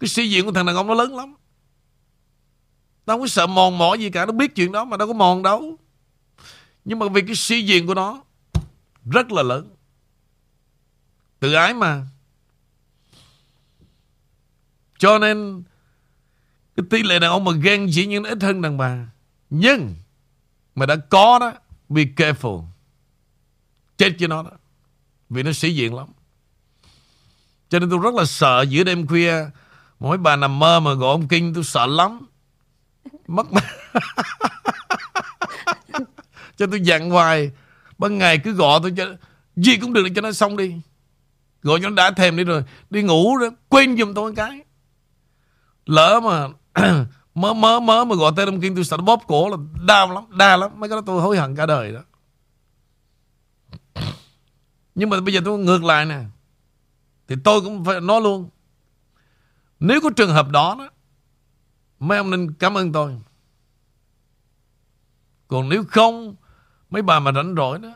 Cái sĩ diện của thằng đàn ông nó lớn lắm. Nó không có sợ mòn mỏi gì cả nó biết chuyện đó mà đâu có mòn đâu. Nhưng mà vì cái sĩ diện của nó rất là lớn. Tự ái mà. Cho nên cái tỷ lệ đàn ông mà ghen dĩ nhiên nó ít hơn đàn bà. Nhưng mà đã có đó be careful. Chết với nó đó. Vì nó sĩ diện lắm. Cho nên tôi rất là sợ giữa đêm khuya, Mỗi bà nằm mơ mà gọi ông Kinh, tôi sợ lắm. Mất mà Cho tôi dặn hoài. Ban ngày cứ gọi tôi cho, Gì cũng được để cho nó xong đi. Gọi cho nó đã thèm đi rồi. Đi ngủ rồi, quên giùm tôi một cái. Lỡ mà Mớ mớ mớ mà gọi tên ông Kinh tôi sợ nó bóp cổ là đau lắm Đau lắm. Mấy cái đó tôi hối hận cả đời đó. Nhưng mà bây giờ tôi ngược lại nè. Thì tôi cũng phải nói luôn. Nếu có trường hợp đó đó, Mấy ông nên cảm ơn tôi. Còn nếu không, Mấy bà mà rảnh rỗi đó,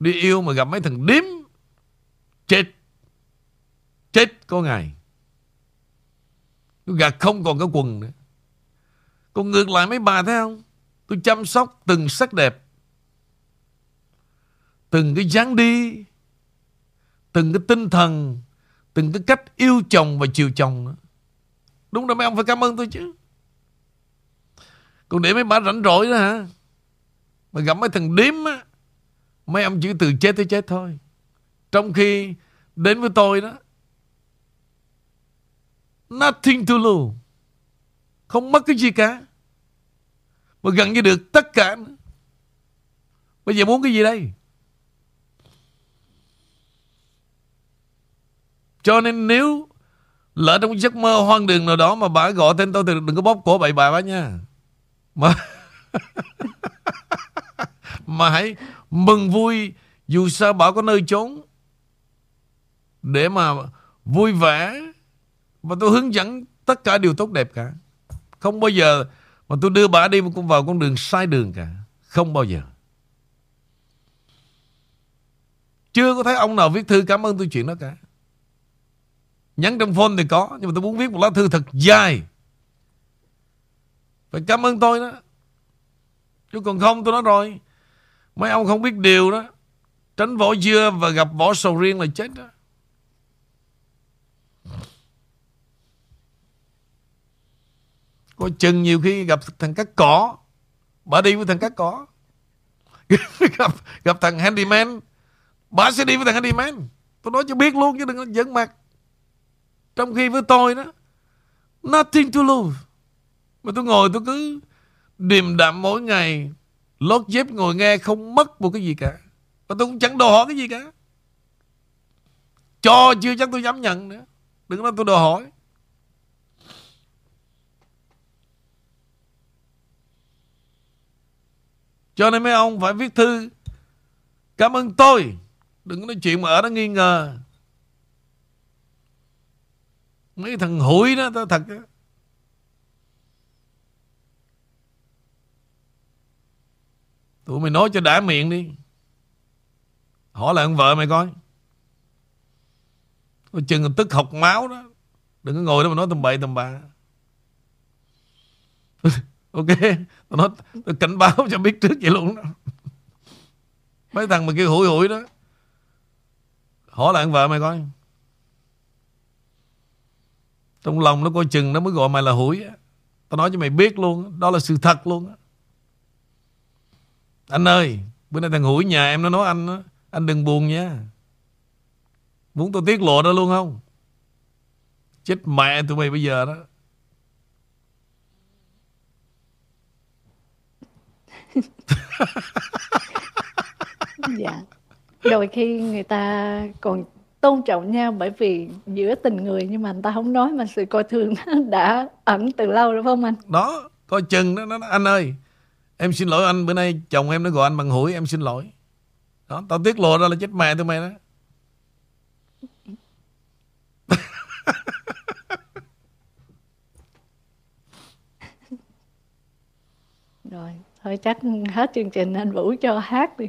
Đi yêu mà gặp mấy thằng điếm, Chết. Chết có ngày. Tôi gạt không còn cái quần nữa. Còn ngược lại mấy bà thấy không? Tôi chăm sóc từng sắc đẹp. Từng cái dáng đi, Từng cái tinh thần, Từng cái cách yêu chồng và chiều chồng. Đúng rồi, mấy ông phải cảm ơn tôi chứ. Còn để mấy bà rảnh rỗi đó hả? Mà gặp mấy thằng điếm á, Mấy ông chỉ từ chết tới chết thôi. Trong khi Đến với tôi đó, Nothing to lose. Không mất cái gì cả. Mà gần như được tất cả. Bây giờ muốn cái gì đây? Cho nên nếu Lỡ trong giấc mơ hoang đường nào đó Mà bà gọi tên tôi thì đừng có bóp cổ bậy bà bà nha. Mà Mà hãy mừng vui Dù sao bà có nơi trốn. Để mà vui vẻ Và tôi hướng dẫn Tất cả điều tốt đẹp cả. Không bao giờ mà tôi đưa bà đi vào con đường sai đường cả. Không bao giờ. Chưa có thấy ông nào viết thư cảm ơn tôi chuyện đó cả. Nhắn trong phone thì có, Nhưng mà tôi muốn viết một lá thư thật dài. Phải cảm ơn tôi đó. Chứ còn không, tôi nói rồi. Mấy ông không biết điều đó. Tránh vỏ dưa và gặp vỏ sầu riêng là chết đó. Có chừng nhiều khi gặp thằng cắt cỏ. Bà đi với thằng cắt cỏ. Gặp, gặp thằng handyman. Bà sẽ đi với thằng handyman. Tôi nói cho biết luôn chứ đừng có giỡn mặt. Trong khi với tôi đó Nothing to lose. Mà tôi ngồi tôi cứ Điềm đạm mỗi ngày Lót dép ngồi nghe không mất một cái gì cả. Và tôi cũng chẳng đòi hỏi cái gì cả. Cho chưa chắc tôi dám nhận nữa. Đừng nói tôi đòi hỏi. Cho nên mấy ông phải viết thư. Cảm ơn tôi. Đừng có nói chuyện mà ở đó nghi ngờ. Mấy thằng hủi đó, Tao thật đó. Tụi mày nói cho đã miệng đi. Hỏi lại ông vợ mày coi. Coi chừng tức học máu đó. Đừng có ngồi đó mà nói tầm bậy tầm bạ. Ok. Tôi nói tôi cảnh báo cho biết trước vậy luôn đó. Mấy thằng mà kêu hủi hủi đó. Hỏi lại vợ mày coi. Trong lòng nó coi chừng, nó mới gọi mày là hủi á. Tao nói cho mày biết luôn Đó là sự thật luôn Anh ơi, Bữa nay thằng hủi nhà em nó nói anh đó. Anh đừng buồn nha. Muốn tôi tiết lộ đó luôn không? Chết mẹ tụi mày bây giờ đó. dạ. Đôi khi người ta còn tôn trọng nhau bởi vì giữa tình người nhưng mà người ta không nói mà sự coi thường đã ẩn từ lâu rồi phải không anh? Đó Coi chừng đó, nó Anh ơi Em xin lỗi anh Bữa nay chồng em nó gọi anh bằng hủi Em xin lỗi. Đó Tao tiết lộ ra là chết mẹ tụi mày đó. Rồi thôi chắc hết chương trình anh vũ cho hát đi.